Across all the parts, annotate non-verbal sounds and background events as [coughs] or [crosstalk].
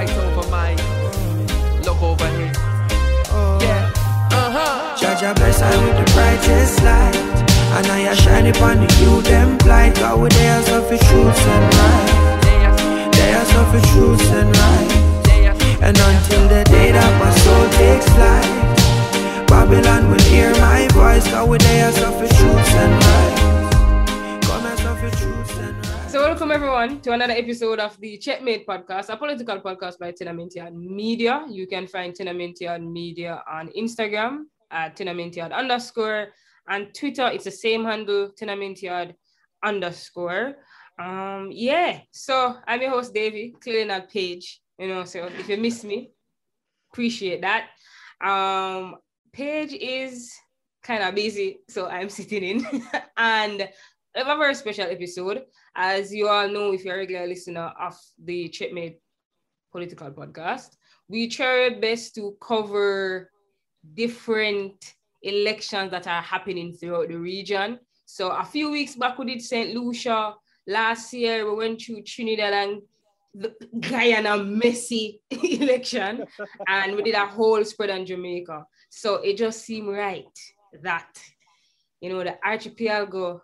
right over my look over here. Yeah. Uh-huh. Judge I bless I with the brightest light. And I shine upon the you them blind. God with their of the truth and right. They are of the truth and right. And until the day that my soul takes flight, Babylon will hear my voice. God with their of the truth and right. So welcome everyone to another episode of the Checkmate podcast, a political podcast by Tenamintiad Media. You can find Tenamintiad Media on Instagram at Tenamintiad underscore and Twitter. It's the same handle, Tenamintiad underscore. Um, yeah. So I'm your host Davey, clearing that page. You know, so if you miss me, appreciate that. Um, page is kind of busy, so I'm sitting in [laughs] and I have a very special episode. As you all know, if you're a regular listener of the Checkmate Political Podcast, we try our best to cover different elections that are happening throughout the region. So a few weeks back, we did St. Lucia. Last year, we went to Trinidad and the Guyana messy [laughs] election, and we did a whole spread on Jamaica. So it just seemed right that, you know, the archipelago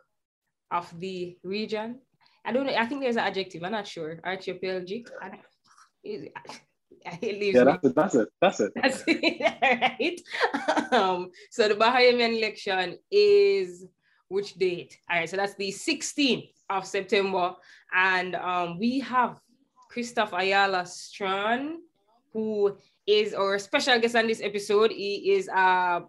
of the region. I don't know. I think there's an adjective. I'm not sure. Archipelagic. [laughs] I don't- it- it leaves Yeah, me. that's it. That's it. That's it. That's [laughs] it, right? Um, so the Bahamian election is which date? All right, so that's the 16th of September. And um, we have Christoph Ayala Strand, who is our special guest on this episode. He is a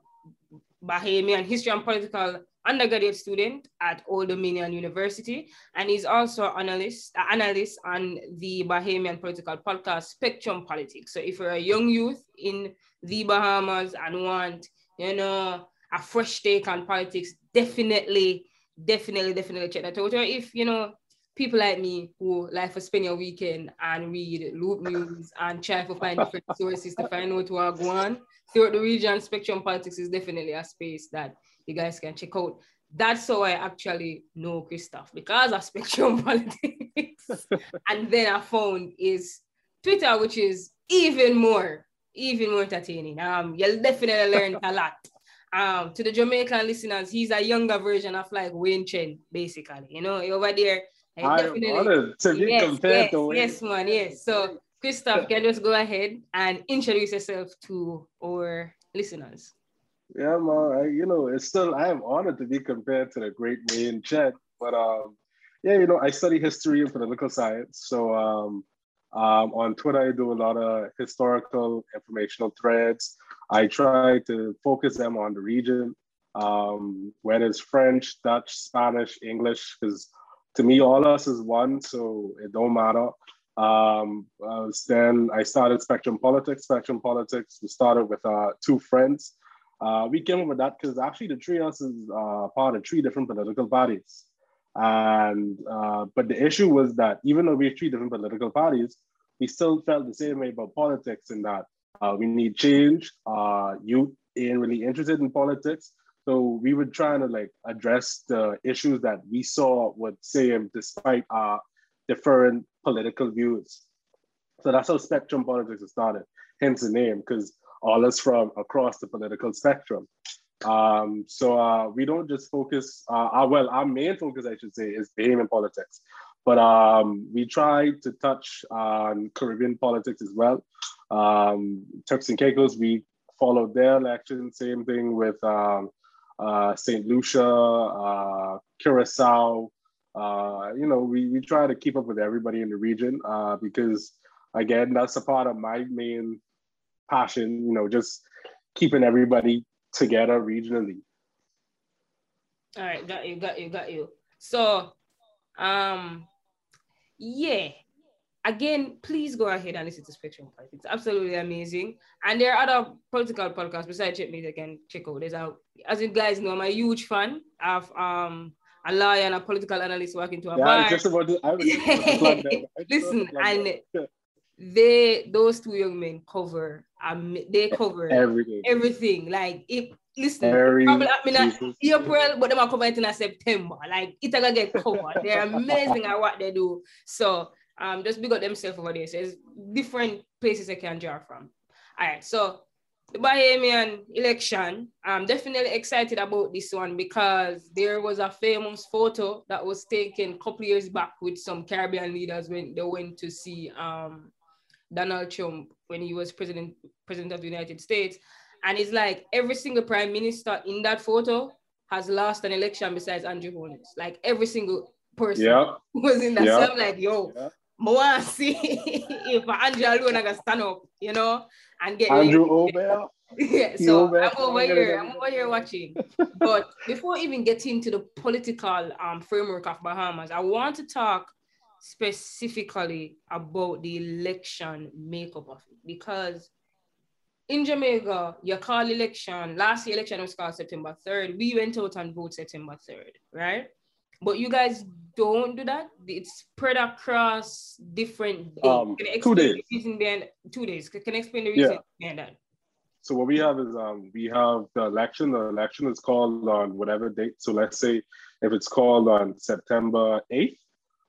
Bahamian history and political undergraduate student at Old Dominion University, and he's also an analyst, uh, analyst on the Bahamian political podcast Spectrum Politics. So if you're a young youth in the Bahamas and want, you know, a fresh take on politics, definitely, definitely, definitely check that out. Or if you know people like me who like to spend your weekend and read loop news and try to find different sources to find out what are going on throughout the region, Spectrum Politics is definitely a space that you guys can check out. That's how I actually know Christoph because of Spectrum [laughs] Politics. and then I found is Twitter, which is even more, even more entertaining. Um, you'll definitely learn a lot. Um, to the Jamaican listeners, he's a younger version of like Wayne Chen, basically. You know, over there. I definitely to be yes, compared yes, to Wayne. yes, man, yes. So, Christoph, you can just go ahead and introduce yourself to our listeners. Yeah, man. I, you know, it's still I am honored to be compared to the great Wayne Chen. But um, yeah, you know, I study history and political science. So um, um, on Twitter, I do a lot of historical informational threads. I try to focus them on the region, um, whether it's French, Dutch, Spanish, English, because to me, all us is one, so it don't matter. Um, was then I started Spectrum Politics. Spectrum Politics. We started with uh, two friends. Uh, we came up with that because actually the three of us is uh, part of three different political parties. And uh, but the issue was that even though we're three different political parties, we still felt the same way about politics in that uh, we need change. Uh, youth ain't really interested in politics. So we were trying to like address the issues that we saw with same despite our different political views. So that's how spectrum politics started, hence the name, because all us from across the political spectrum. Um, so uh, we don't just focus, uh, our, well, our main focus, I should say, is Bahamian politics. But um, we try to touch on Caribbean politics as well. Um, Turks and Caicos, we followed their election, same thing with um, uh, St. Lucia, uh, Curacao. Uh, you know, we, we try to keep up with everybody in the region uh, because, again, that's a part of my main passion, you know, just keeping everybody together regionally. All right, got you, got you, got you. So, um, yeah. Again, please go ahead and listen to Spectrum Politics. It's absolutely amazing. And there are other political podcasts besides Checkmate that can check out. There's a, as you guys know, I'm a huge fan of um a lawyer and a political analyst working to a Yeah, bar. just about to, I was just about to. I Listen, about to plug and they those two young men cover um they cover everything. everything. Like if listen, Every probably I mean Jesus. April, but them are coming in September. Like it gonna get covered. They're amazing at what they do. So um just big up themselves over there. So it's different places I can draw from. All right, so the Bahamian election, I'm definitely excited about this one because there was a famous photo that was taken a couple years back with some Caribbean leaders when they went to see um, Donald Trump when he was president president of the United States. And it's like every single prime minister in that photo has lost an election besides Andrew Holness. Like every single person Yeah. [laughs] was in that. Yeah. So I'm like, yo, Yeah. I see [laughs] if Andrew alone can stand up, you know, and get Andrew. Obel. [laughs] yeah, so I'm over here. I'm over here watching. But before even getting to the political um, framework of Bahamas, I want to talk specifically about the election makeup of it because in Jamaica, you call election. Last year election was called September 3rd. We went out and voted September 3rd, right? But you guys don't do that. It's spread across different days. Um, Can you two explain the days. reason behind two days? Can you explain the Yeah. reason behind that? So what we have is um we have the election. The election is called on whatever date. So let's say if it's called on September 8th,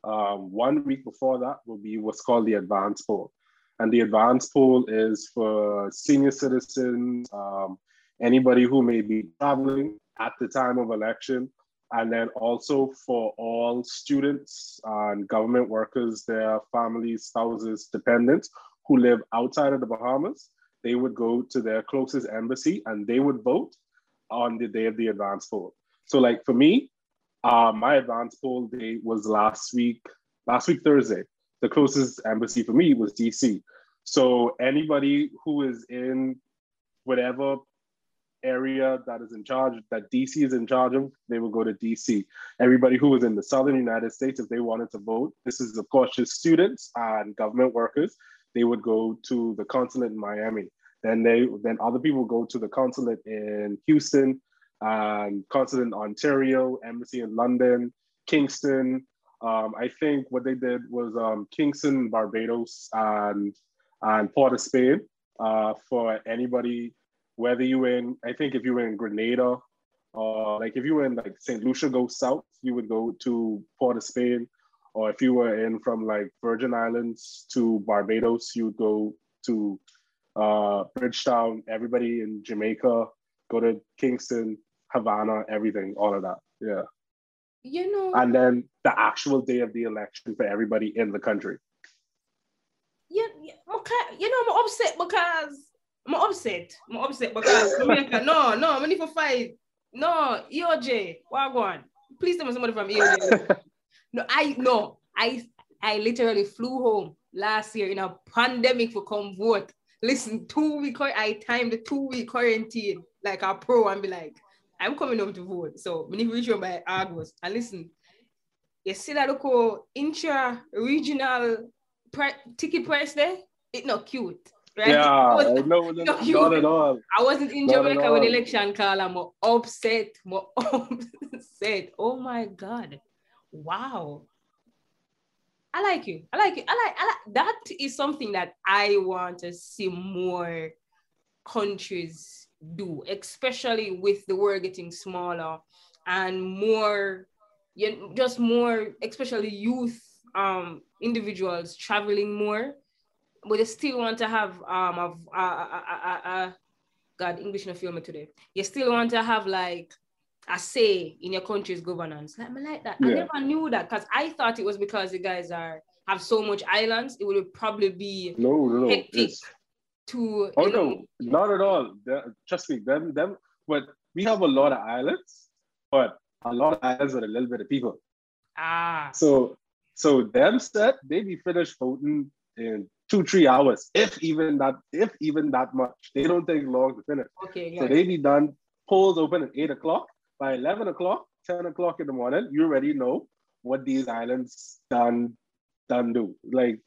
um, one week before that will be what's called the advance poll. And the advance poll is for senior citizens, um, anybody who may be traveling at the time of election, and then also for all students and government workers, their families, spouses, dependents who live outside of the Bahamas they would go to their closest embassy and they would vote on the day of the advance poll. So, like for me, uh, my advance poll day was last week, last week Thursday. The closest embassy for me was DC. So anybody who is in whatever area that is in charge, that DC is in charge of, they will go to DC. Everybody who was in the southern United States, if they wanted to vote, this is of course just students and government workers, they would go to the consulate in Miami. Then they then other people go to the consulate in Houston, and consulate in Ontario, embassy in London, Kingston. Um, I think what they did was um, Kingston, Barbados, and and Port of Spain uh, for anybody, whether you in I think if you were in Grenada, or like if you were in like St. Lucia, go south, you would go to Port of Spain or if you were in from like Virgin Islands to Barbados, you would go to uh, Bridgetown. Everybody in Jamaica, go to Kingston, Havana, everything, all of that. Yeah. You know, And then the actual day of the election for everybody in the country. yeah, yeah, okay, you know, I'm upset because I'm upset. I'm upset because [laughs] no, no, I'm need to fight. No, EOJ, what on? Please tell me somebody from EOJ. no, I no, I I literally flew home last year in a pandemic for come vote. Listen, two week I timed the two week quarantine like a pro and be like, I'm coming home to vote. So we need to reach by August. And listen, you see that local oh, intra regional pri- ticket price there? It not cute. Right? Yeah, [laughs] was- no, no, [laughs] no, not at all. I wasn't in Not Jamaica when election call. I'm more upset. I'm [laughs] upset. Oh my God. Wow. I like you. I like you. I like, I like that is something that I want to see more countries do, especially with the world getting smaller and more, you know, just more, especially youth um individuals traveling more but they still want to have um uh, uh, uh, uh, God English no film today. You still want to have like a say in your country's governance. Like me like that. I never knew that because I thought it was because you guys are have so much islands. It would probably be No, no, no. hectic It's, to oh know, no, not at all. The- Trust me, them, them. But we have a lot of islands, but a lot of islands with a little bit of people. ah So, so them set they be finished voting in two, three hours, if even that, if even that much. They don't take long to finish. okay So they be done. Polls open at eight o'clock. By eleven o'clock, ten o'clock in the morning, you already know what these islands done done do. Like,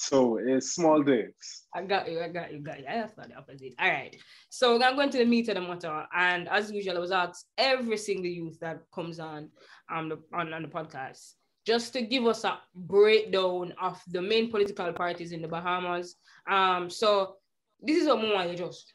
so it's small days. I got you, I got you, got you. I thought the opposite. All right. So we're gonna go into the meat of the matter. And as usual, I was asked every single youth that comes on um the on, on the podcast just to give us a breakdown of the main political parties in the Bahamas. Um, so this is what want to just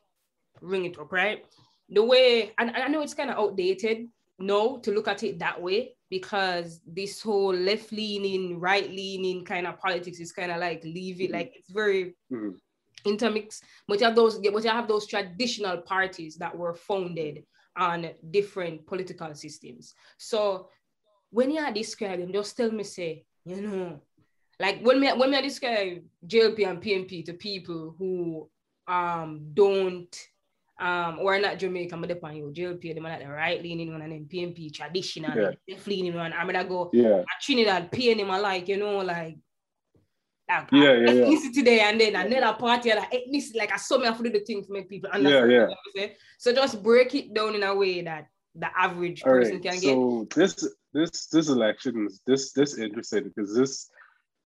ring it up, right? The way and, and I know it's kind of outdated no to look at it that way because this whole left leaning, right leaning kind of politics is kind of like leave it like it's very Mhm. intermix, but you have those, but you have those traditional parties that were founded on different political systems. So when you are describing, just tell me, say, you know, like when me when me describe JLP and PNP to people who um don't um or not Jamaican, but depend you JLP, them are the right leaning one and then PNP traditional, yeah. left leaning one. I'm gonna go yeah. Trinidad, PNM, I like you know, like like yeah, yeah, ethnicity yeah. there and then another party like ethnicity, like I saw me have to do the thing to make people understand. Yeah, yeah. So just break it down in a way that the average All person right. can so get. So this this this election is this this interesting because this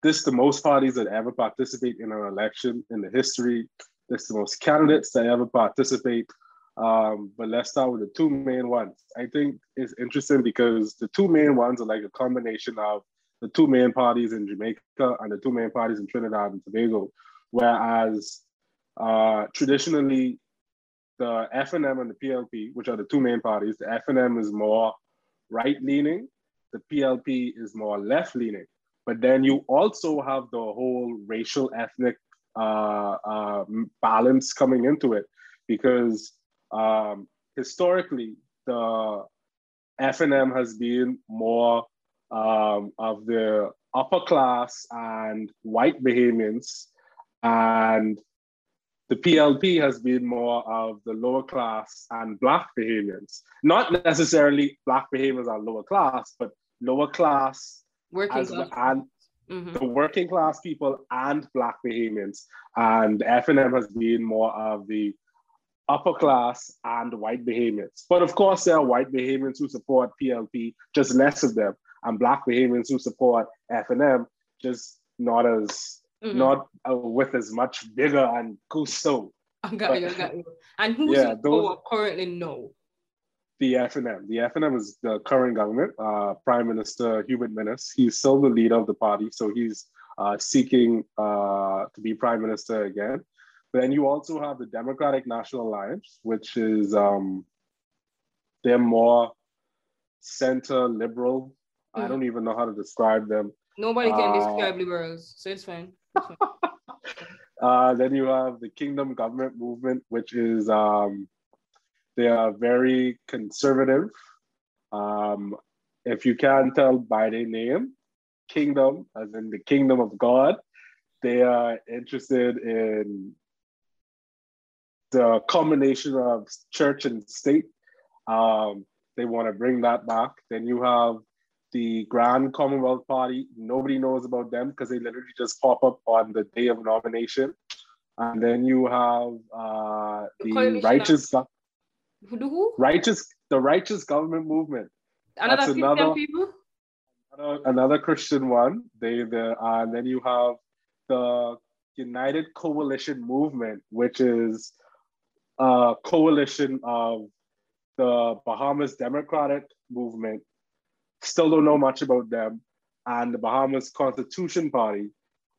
this the most parties that ever participate in an election in the history. This the most candidates that ever participate. Um, but let's start with the two main ones. I think it's interesting because the two main ones are like a combination of the two main parties in Jamaica and the two main parties in Trinidad and Tobago. Whereas uh, traditionally, the FNM and the PLP, which are the two main parties, the FNM is more right leaning, the PLP is more left leaning. But then you also have the whole racial ethnic uh, uh, balance coming into it because um, historically the FNM has been more um, of the upper class and white Bahamians, and the PLP has been more of the lower class and black Bahamians. Not necessarily black Bahamians are lower class, but lower class working as, class. and mm-hmm. the working class people and black Bahamians. And FNM has been more of the upper class and white Bahamians. But of course, there are white Bahamians who support PLP, just less of them and black Bahamians who support FNM, just not as mm-hmm. not uh, with as much vigor and gusto. I got but, you, I got you. And who's yeah, those, currently no? The FNM. The FNM is the current government, uh, Prime Minister Hubert Minnis. He's still the leader of the party, so he's uh, seeking uh, to be Prime Minister again. But then you also have the Democratic National Alliance, which is um, they're more center liberal Mm. I don't even know how to describe them. Nobody can uh, describe liberals, so it's fine. It's fine. [laughs] uh, then you have the Kingdom Government Movement, which is um, they are very conservative. Um, if you can tell by their name, Kingdom, as in the Kingdom of God, they are interested in the combination of church and state. Um, they want to bring that back. Then you have the Grand Commonwealth Party. Nobody knows about them because they literally just pop up on the day of nomination. And then you have uh, the, the righteous, who? righteous, the righteous government movement. Another That's another people. Another, another Christian one. They the uh, and then you have the United Coalition movement, which is a coalition of the Bahamas Democratic Movement, Still don't know much about them. And the Bahamas Constitution Party,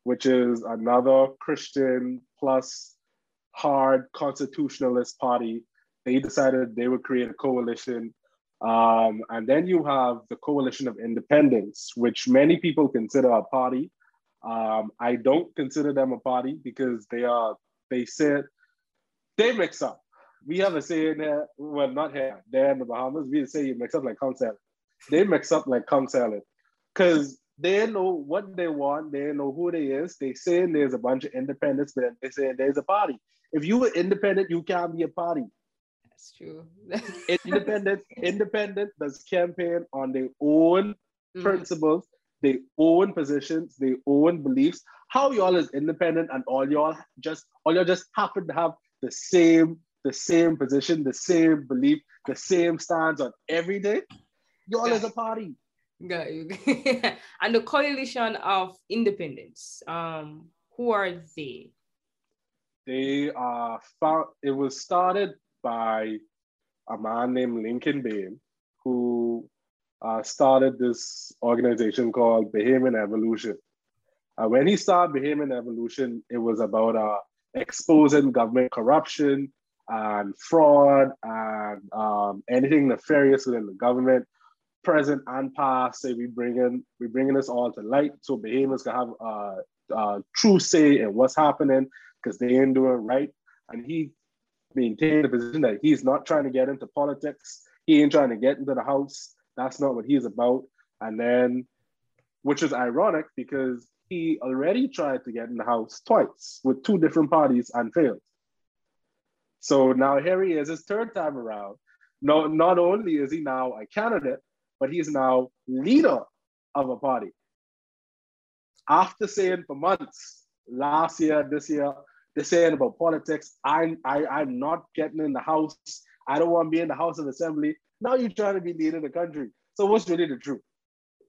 which is another Christian plus hard constitutionalist party. They decided they would create a coalition. Um, and then you have the Coalition of Independence, which many people consider a party. Um, I don't consider them a party because they are, they said, they mix up. We have a saying here, well, not here, there in the Bahamas, we say you mix up like concept they mix up like conch salad because they know what they want, they know who they is. They say there's a bunch of independents, but they say there's a party. If you were independent, you can't be a party. That's true. independent, [laughs] independent does campaign on their own mm-hmm. principles, their own positions, their own beliefs. How y'all is independent and all y'all just all y'all just happen to have the same the same position, the same belief, the same stance on every day. Y'all as a party. Got you. [laughs] and the coalition of independents, um, who are they? They are found, it was started by a man named Lincoln Bain, who uh, started this organization called Bahamian Evolution. Uh, when he started Bahamian Evolution, it was about uh, exposing government corruption and fraud and um, anything nefarious within the government present and past. Say we bring in we bringing this all to light so Bahamians can have a, a true say in what's happening. because they ain't doing right. And he maintained the position that he's not trying to get into politics. He ain't trying to get into the house. That's not what he's about. And then, which is ironic because he already tried to get in the house twice with two different parties and failed. So now here he is, his third time around. No, not only is he now a candidate, but he's now leader of a party. After saying for months, last year, this year, they're saying about politics. I, I, I'm not getting in the house. I don't want to be in the House of Assembly. Now you're trying to be leading the country. So what's really the truth?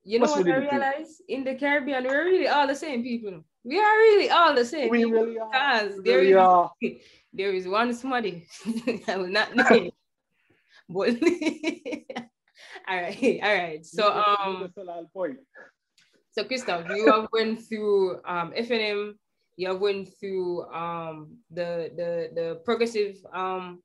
You know what's what really I realize? In the Caribbean, we're really all the same people. We are really all the same. We really are. Because there really is, are. [laughs] there is one somebody [laughs] I will not name. [laughs] but all right, all right. So um so Christoph, you have went through um FNM, you have went through um the the the progressive um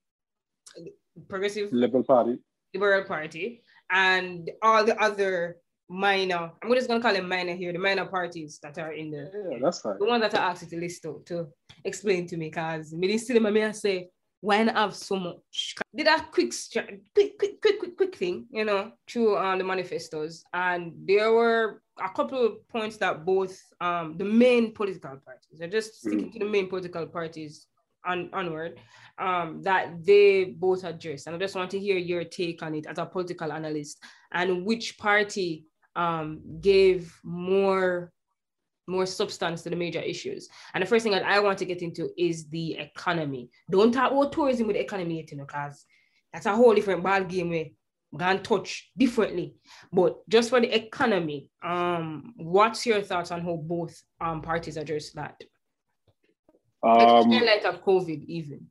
progressive liberal party liberal party and all the other minor, I'm just gonna call them minor here, the minor parties that are in the yeah, that's fine. The one that I asked you to list out to explain to me, cause me still I say why not have so much? Did a quick, quick, quick, quick, quick, quick thing, you know, through um, the manifestos, and there were a couple of points that both um the main political parties, are just sticking mm. to the main political parties on, onward, um, that they both address. And I just want to hear your take on it as a political analyst and which party um, gave more more substance to the major issues. And the first thing that I want to get into is the economy. Don't talk about tourism with the economy you know, because that's a whole different ball game can touch differently. But just for the economy, um, what's your thoughts on how both um parties address that? Um, in light of COVID, even.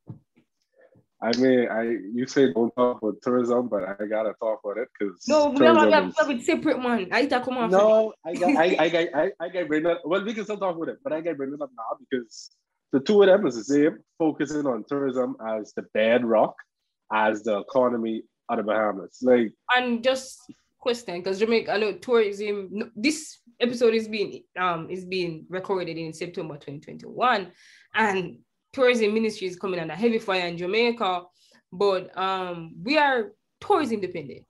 I mean, I you say don't talk about tourism, but I gotta talk about it because no, we have to with separate one. I come on. No, I got, I, I, got, I, I got bring that. Well, we can still talk about it, but I got bring it up now because the two of them is the same, focusing on tourism as the bedrock, as the economy of the Bahamas. Like, and just question because Jamaica, I tourism. This episode is being um is being recorded in September 2021, and tourism ministry is coming under heavy fire in Jamaica, but um, we are tourism dependent.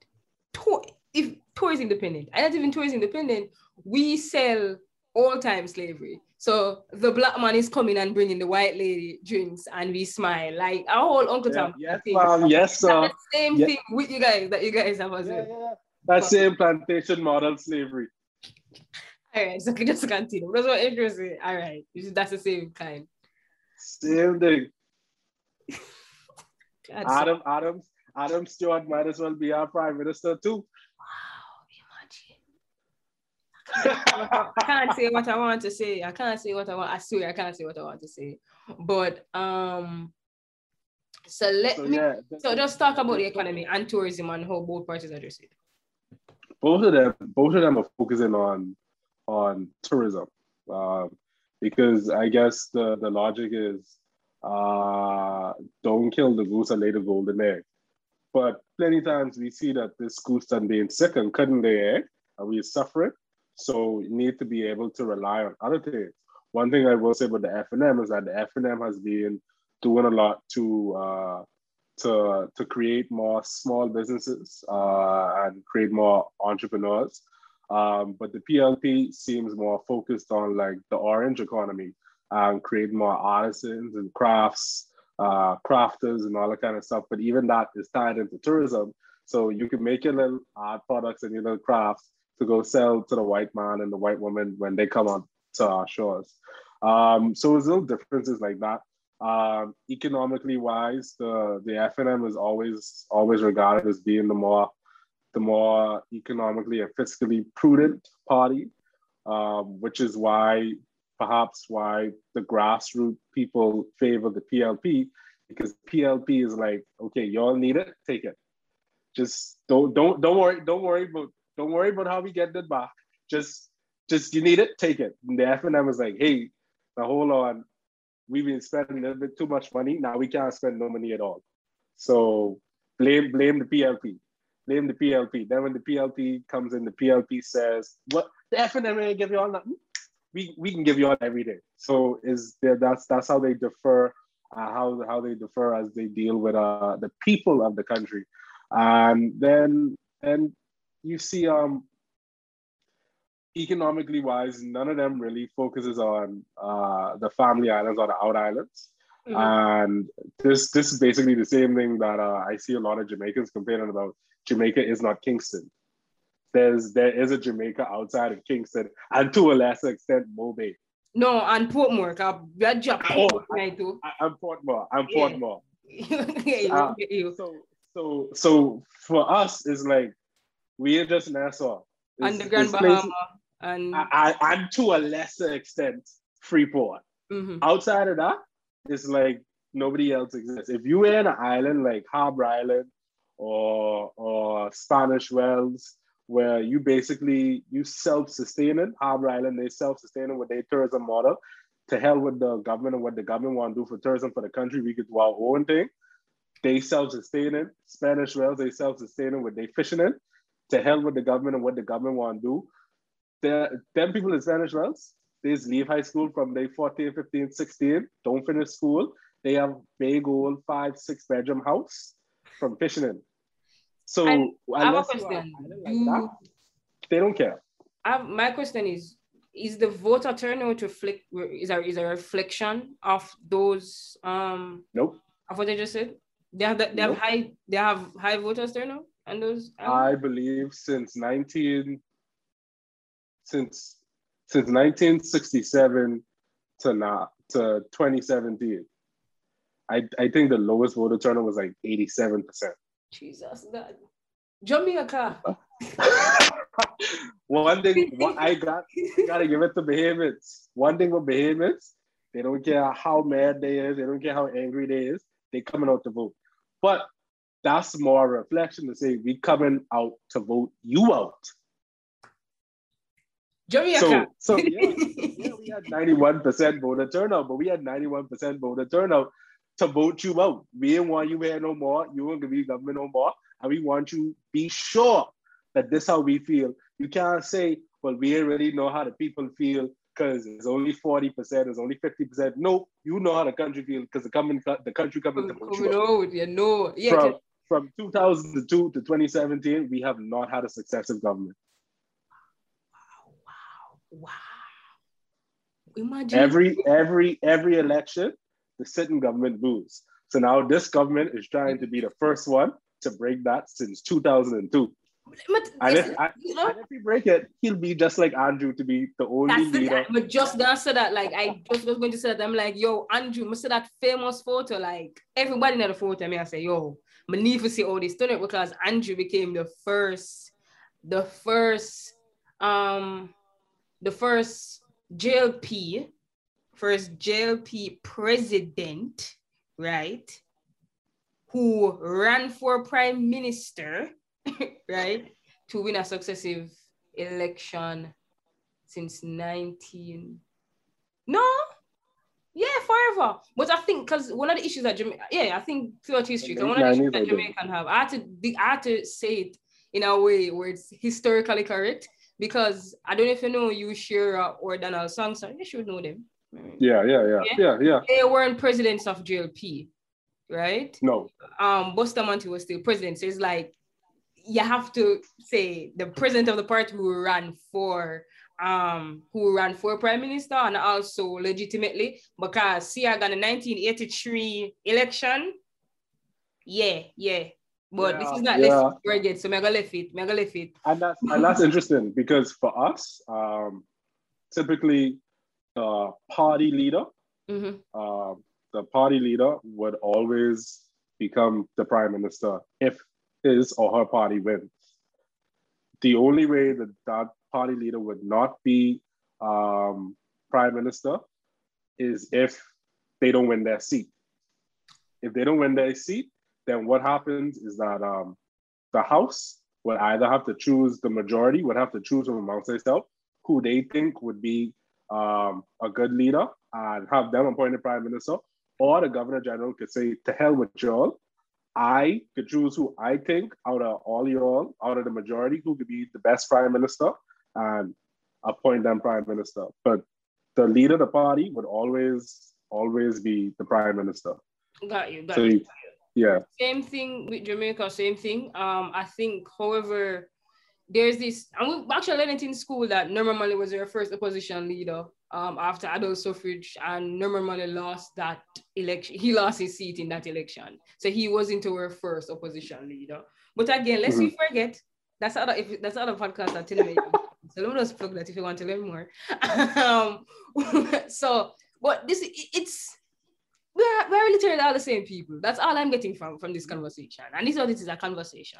Tour, if tourism dependent, and not even tourism dependent, we sell all time slavery. So the black man is coming and bringing the white lady drinks, and we smile like our whole Uncle Tom. Yeah, yes, ma'am. Yes, sir. same yeah. thing with you guys that you guys have as well. Yeah. That same plantation model slavery. All right, so [laughs] just continue. That's what interesting. All right, that's the same kind. Same thing. [laughs] Adam Adams Adam Stewart might as well be our prime minister too. Wow, imagine. I can't say what I want to say. I can't say what I want. I swear I can't say what I want to say. But um so let so, me yeah, so just talk about the economy and tourism and how both parties address it. Both of them, both of them are focusing on on tourism. Um, because I guess the, the logic is uh, don't kill the goose and lay the golden egg. But plenty times we see that this goose done being sick and cutting the egg and we suffer it. So you need to be able to rely on other things. One thing I will say about the FNM is that the FNM has been doing a lot to uh, to to create more small businesses uh, and create more entrepreneurs. Um, but the PLP seems more focused on like the orange economy and create more artisans and crafts, uh, crafters and all that kind of stuff. But even that is tied into tourism. So you can make your little art products and your little crafts to go sell to the white man and the white woman when they come on to our shores. Um, so there's little differences like that. Um, economically wise, the the FNM is always always regarded as being the more the more economically and fiscally prudent party, um, which is why perhaps why the grassroots people favor the PLP because PLP is like, okay, y'all need it, take it. Just don't don't don't worry don't worry about don't worry about how we get it back. Just just you need it, take it. And the FNM is like, hey, now hold on, we've been spending a little bit too much money. Now we can't spend no money at all. So blame blame the PLP blame the PLP. Then when the PLP comes in, the PLP says, "What the FNM ain't give you all nothing." we, we can give you all everything. So is there that's that's how they defer uh, how how they defer as they deal with uh, the people of the country. And then and you see um economically wise, none of them really focuses on uh, the family islands or the out islands. Mm-hmm. And this this is basically the same thing that uh, I see a lot of Jamaicans complaining about. Jamaica is not Kingston. There's there is a Jamaica outside of Kingston, and to a lesser extent, Mobay. No, and Portmore. Cause oh, I, [laughs] I, am Portmore. I'm yeah. Portmore. yeah, uh, so so so for us, it's like we're just Nassau. It's, and Grand Bahama and I, and to a lesser extent, Freeport. Mm-hmm. Outside of that, it's like nobody else exists. If you were in an island like Harbour Island or or Spanish Wells, where you basically you self-sustaining, Harbour Island, they self-sustaining with their tourism model. To hell with the government and what the government want to do for tourism for the country, we could do our own thing. They self-sustaining, Spanish Wells, they self-sustaining with their fishing in. To hell with the government and what the government want to do the, them people in Spanish Wells, they leave high school from they 14, 15, 16, don't finish school. They have big old five, six bedroom house from fishing in. So I have a question. Like that, they don't care. Have, my question is is the voter turnout to reflect is a is a reflection of those um nope of what they just said? They have they have high they have high voters turnout and those um, I believe since 19 since since 1967 to now to 2017. I, I think the lowest voter turnout was like 87%. Jesus, God. Jamaica. [laughs] One thing what I got, gotta give it to Bahamians. One thing with Bahamians, they don't care how mad they is, they don't care how angry they is, they coming out to vote. But that's more reflection to say we coming out to vote you out. Jamaica. So, so yeah, [laughs] yeah, we had 91% voter turnout, but we had 91% voter turnout to vote you out. We didn't want you here no more. You gonna be government no more. And we want you be sure that this how we feel. You can't say, well, we really know how the people feel because it's only 40%, it's only 50%. No, you know how the country feels because the coming the country coming to vote you out. Yeah, no. Yeah, from, from 2002 to 2017, we have not had a successive government. Wow. wow, wow. Imagine every every every election, the sitting government lose. So now this government is trying to be the first one to break that since 2002. But, and, if, you know, and if he break it, he'll be just like Andrew to be the only that's leader. but just gonna say that, like I just was going to say that. I'm like, yo, Andrew, must say that famous photo. Like everybody in the photo, me I say, yo, Need see all this it because Andrew became the first, the first um the first JLP, first JLP president, right, who ran for prime minister, [laughs] right, to win a successive election since 19. No, yeah, forever. But I think because one of the issues that Jamaica, yeah, I think throughout history, one of the issues that Jamaica can have, I had to, I had to say it in a way where it's historically correct because I don't know if you know Hugh Shearer or Donald Sangster. You should know them. Yeah, yeah, yeah, yeah, yeah, yeah. They weren't presidents of JLP, right? No. Um, Bustamante was still president. So it's like you have to say the president of the party who ran for um who ran for prime minister and also legitimately because see I got the 1983 election. Yeah, yeah. But yeah, this is not yeah. graded, so mega left it, mega left it. And that's and that's [laughs] interesting because for us, um, typically the party leader, mm-hmm. uh, the party leader would always become the prime minister if his or her party wins. The only way that that party leader would not be um, prime minister is if they don't win their seat. If they don't win their seat, then what happens is that um, the House would either have to choose the majority, would have to choose from amongst themselves who they think would be um, a good leader and have them appointed prime minister, or the governor general could say, to hell with y'all. I could choose who I think out of all y'all, out of the majority, who could be the best prime minister and appoint them prime minister. But the leader of the party would always always be the prime minister. Got you. Got So you. you- Yeah. Same thing with Jamaica. Same thing. Um, I think, however, there's this, and we actually learned it in school that Norman Manley was their first opposition leader um, after adult suffrage, and Norman Manley lost that election. He lost his seat in that election, so he wasn't our first opposition leader. But again, let's we forget. That's other if that's other podcast that telling me. So let me just plug that if you want to learn more. [laughs] um, [laughs] so, but this it- it's we're, we're literally all the same people. That's all I'm getting from from this conversation. And this is what it is a conversation.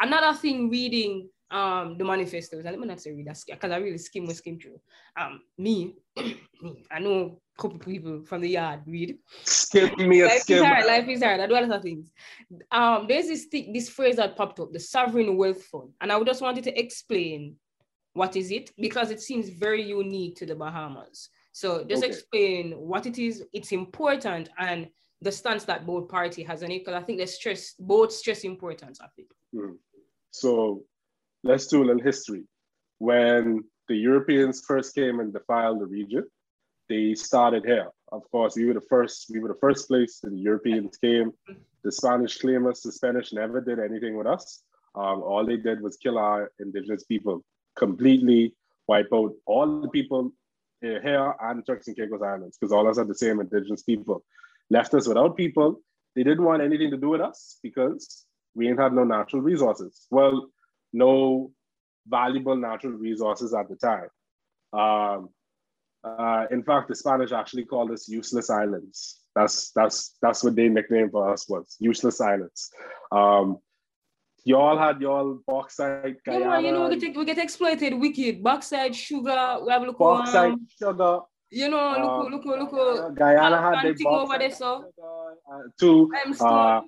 Another thing reading um the manifestos, and let me not say read that because I really skim we skim through. Um me, [clears throat] me, I know a couple people from the yard read. Skip me a Life is skip. hard, life is hard. I do a lot of things. Um, there's this thing, this phrase that popped up, the sovereign wealth fund. And I would just wanted to explain what is it because it seems very unique to the Bahamas. So just Okay. explain what it is, it's important, and the stance that both party has on it, because I think they stress both stress importance of it. Hmm. So let's do a little history. When the Europeans first came and defiled the region, they started here. Of course, we were the first, we were the first place that the Europeans came. The Spanish claimed us, the Spanish never did anything with us. Um, all they did was kill our indigenous people, completely wipe out all the people uh, here and Turks and Caicos Islands, because all of us are the same indigenous people. Left us without people. They didn't want anything to do with us because we ain't had no natural resources. Well, no valuable natural resources at the time. Um, uh, in fact, the Spanish actually called us useless islands. That's that's that's what their nickname for us was, useless islands. Um, y'all had y'all bauxite, Guyana, you know, we get, we get exploited wicked, backside sugar, we have look bauxite, um, sugar. you know, uh, look, look, look, Guyana had their over there, so. uh, limestone. Uh,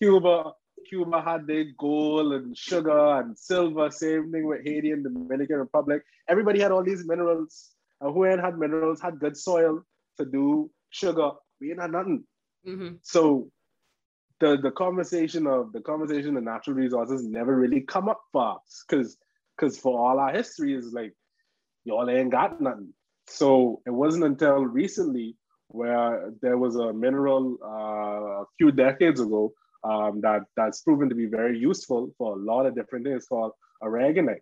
Cuba, Cuba had their gold and sugar and silver. Same thing with Haiti and Dominican Republic. Everybody had all these minerals. And who ain't had minerals had good soil to do sugar. We ain't had nothing. Mhm. So the the conversation of the conversation of natural resources never really come up for us because because for all our history is like y'all ain't got nothing. So it wasn't until recently where there was a mineral uh, a few decades ago um, that that's proven to be very useful for a lot of different things called aragonite.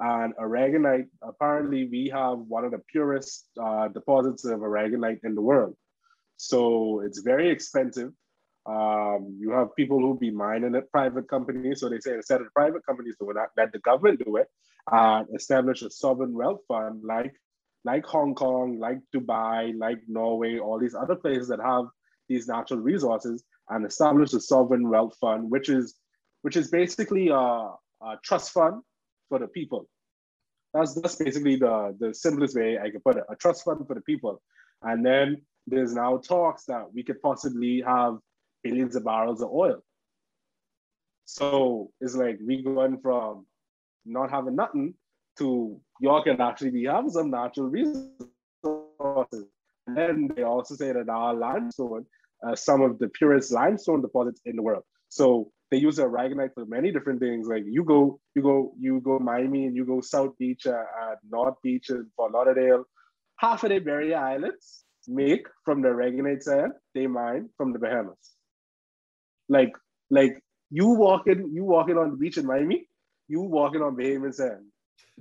And aragonite, apparently, we have one of the purest uh, deposits of aragonite in the world. So it's very expensive. Um, you have people who be mining at private companies. So they say instead of private companies doing that, let the government do it and establish a sovereign wealth fund like, like Hong Kong, like Dubai, like Norway, all these other places that have these natural resources and establish a sovereign wealth fund, which is which is basically a, a trust fund for the people. That's that's basically the, the simplest way I could put it, a trust fund for the people. And then there's now talks that we could possibly have billions of barrels of oil. So it's like we going from not having nothing to y'all can actually be having some natural resources. And then they also say that our limestone, uh, some of the purest limestone deposits in the world. So they use aragonite for many different things. Like you go, you go, you go Miami and you go South Beach, uh, uh, North Beach, and Fort Lauderdale. Half of the barrier Islands make from the aragonite sand, they mine from the Bahamas. Like, like you walking, you walking on the beach in Miami, you walking on Bahamian sand,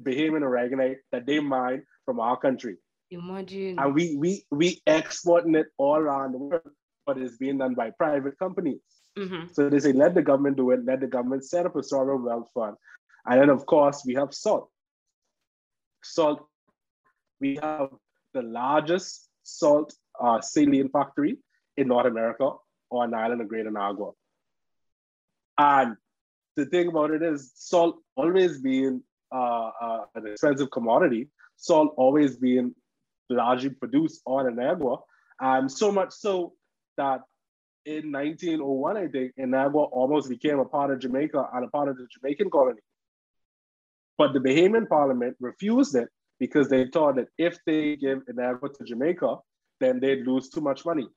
Bahamian aragonite that they mine from our country Imagine. and we we we exporting it all around the world, but it's being done by private companies. Mhm. So they say let the government do it, let the government set up a sovereign wealth fund, and then of course we have salt. Salt, we have the largest salt uh, saline factory in North America on the island of Great Inagua. And the thing about it is, salt always being uh, uh, an expensive commodity, salt always being largely produced on Inagua, and so much so that in 1901, I think, Inagua almost became a part of Jamaica and a part of the Jamaican colony. But the Bahamian parliament refused it because they thought that if they give Inagua to Jamaica, then they'd lose too much money.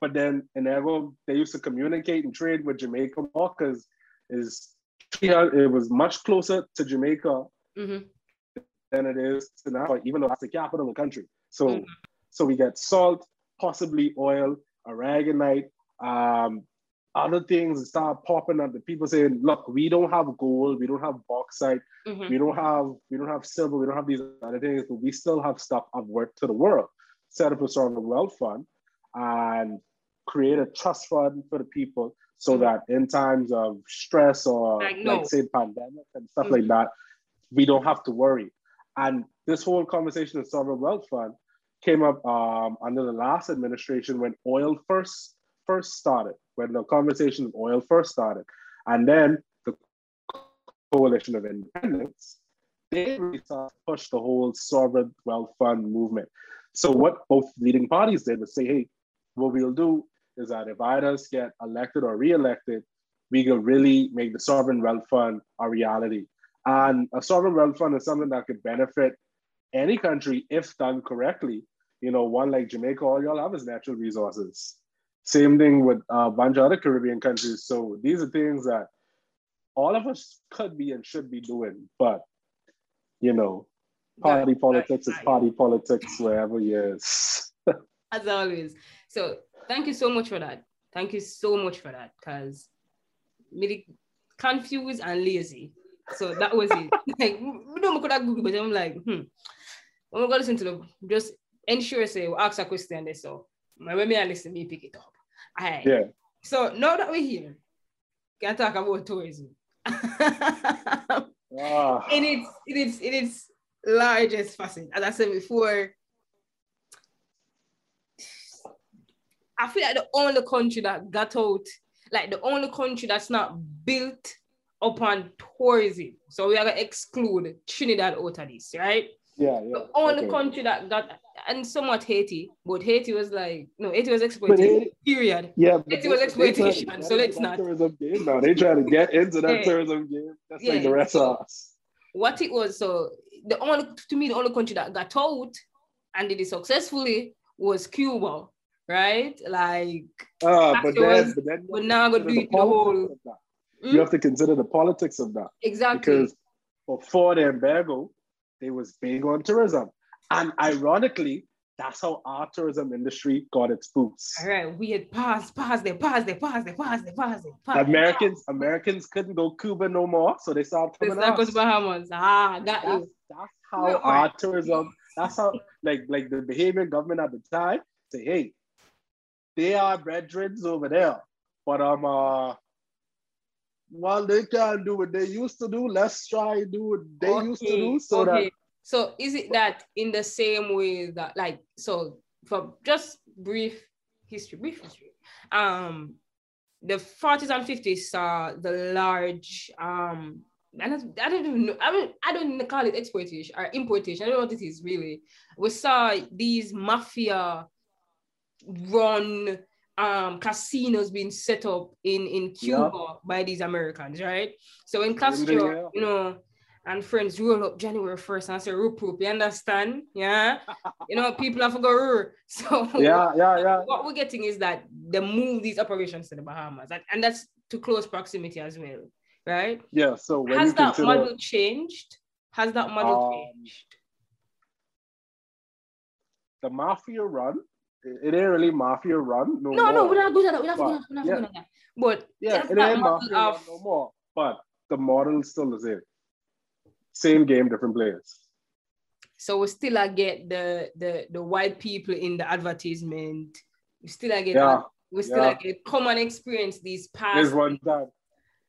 But then Inagua, they used to communicate and trade with Jamaica more because is it was much closer to Jamaica Mhm. than it is to now, even though that's the capital of the country. So, Mhm. so we get salt, possibly oil, aragonite, um, other things start popping up. The people saying, "Look, we don't have gold, we don't have bauxite, Mhm. we don't have we don't have silver, we don't have these other things, but we still have stuff of worth to the world." Set up a sovereign wealth fund and create a trust fund for the people so Mhm. that in times of stress or Like, like, say pandemic and stuff Mhm. like that, we don't have to worry. And this whole conversation of sovereign wealth fund came up um, under the last administration when oil first first started, when the conversation of oil first started, and then the Coalition of Independents, they really started to push the whole sovereign wealth fund movement. So what both leading parties did was say, hey, what we'll do is that if either get elected or re-elected, we can really make the sovereign wealth fund a reality. And a sovereign wealth fund is something that could benefit any country if done correctly. You know, one like Jamaica, all y'all have is natural resources. Same thing with a bunch of other Caribbean countries. So these are things that all of us could be and should be doing. But, you know, party politics is party politics wherever he is. As always. So thank you so much for that. Thank you so much for that because me confused and lazy. So that was it. [laughs] like we don't Google, but I'm like, hmm. When we go listen to the just ensure say we'll ask a question there. So when me I listen, me pick it up. All right. yeah. So now that we're here, can talk about tourism. [laughs] Ah, in its in its in its largest facet. As I said before, I feel like the only country that got out, like the only country that's not built upon tourism. So we are gonna exclude Trinidad out of this, right? yeah, yeah. The only okay. country that got and somewhat Haiti, but Haiti was like no, Haiti was exploited. Haiti- Period. Yeah, Haiti was they- they try to exploitation, so let's not. Tourism game now. They try to get into that [laughs] Yeah. tourism game. That's Yeah, like the rest so- of us. what it was so the only to me the only country that got out and did it successfully was Cuba, right? Like Ah, but then, but then we're now gonna do it the whole of that. Hmm? You have to consider the politics of that exactly because before the embargo, they was big on tourism, and ironically, that's how our tourism industry got its boosts. all right. We had pause there, pause there, pause there, pause there, pause there, pause there. Americans, Americans couldn't go Cuba no more, so they started coming not go us. to Bahamas. Ah, got That's, you. that's how No, our tourism. That's how like like the Bahamian government at the time say, hey, they are brethren over there, but um uh, while they can't do what they used to do, let's try and do what they used to do, so that So is it that in the same way that like so for just brief history, brief history, um the 40s and 50s saw the large um and I don't even know, I mean I don't even call it exportation or importation. I don't know what it is really. We saw these mafia run um casinos being set up in in Cuba by these Americans, right? So when Castro, yeah. you know, and friends roll up January 1st and say roop roop, you understand? Yeah. [laughs] you know, people have to go roar. [laughs] So yeah, yeah, yeah. [laughs] what we're getting is that they move these operations to the Bahamas, and, and that's to close proximity as well, right? Yeah. So when Has that consider model changed? Has that model Um, changed? the mafia run, it, ain't really mafia run no, No, more. no, we're not good at that. We're not But, at that. We're not yeah. good that. But Yeah, it ain't mafia run of- no more. But the model is still the same. Same game, different players. So we still I get the the the white people in the advertisement. We still I get Yeah. We still I yeah. get come and experience these past. There's one time.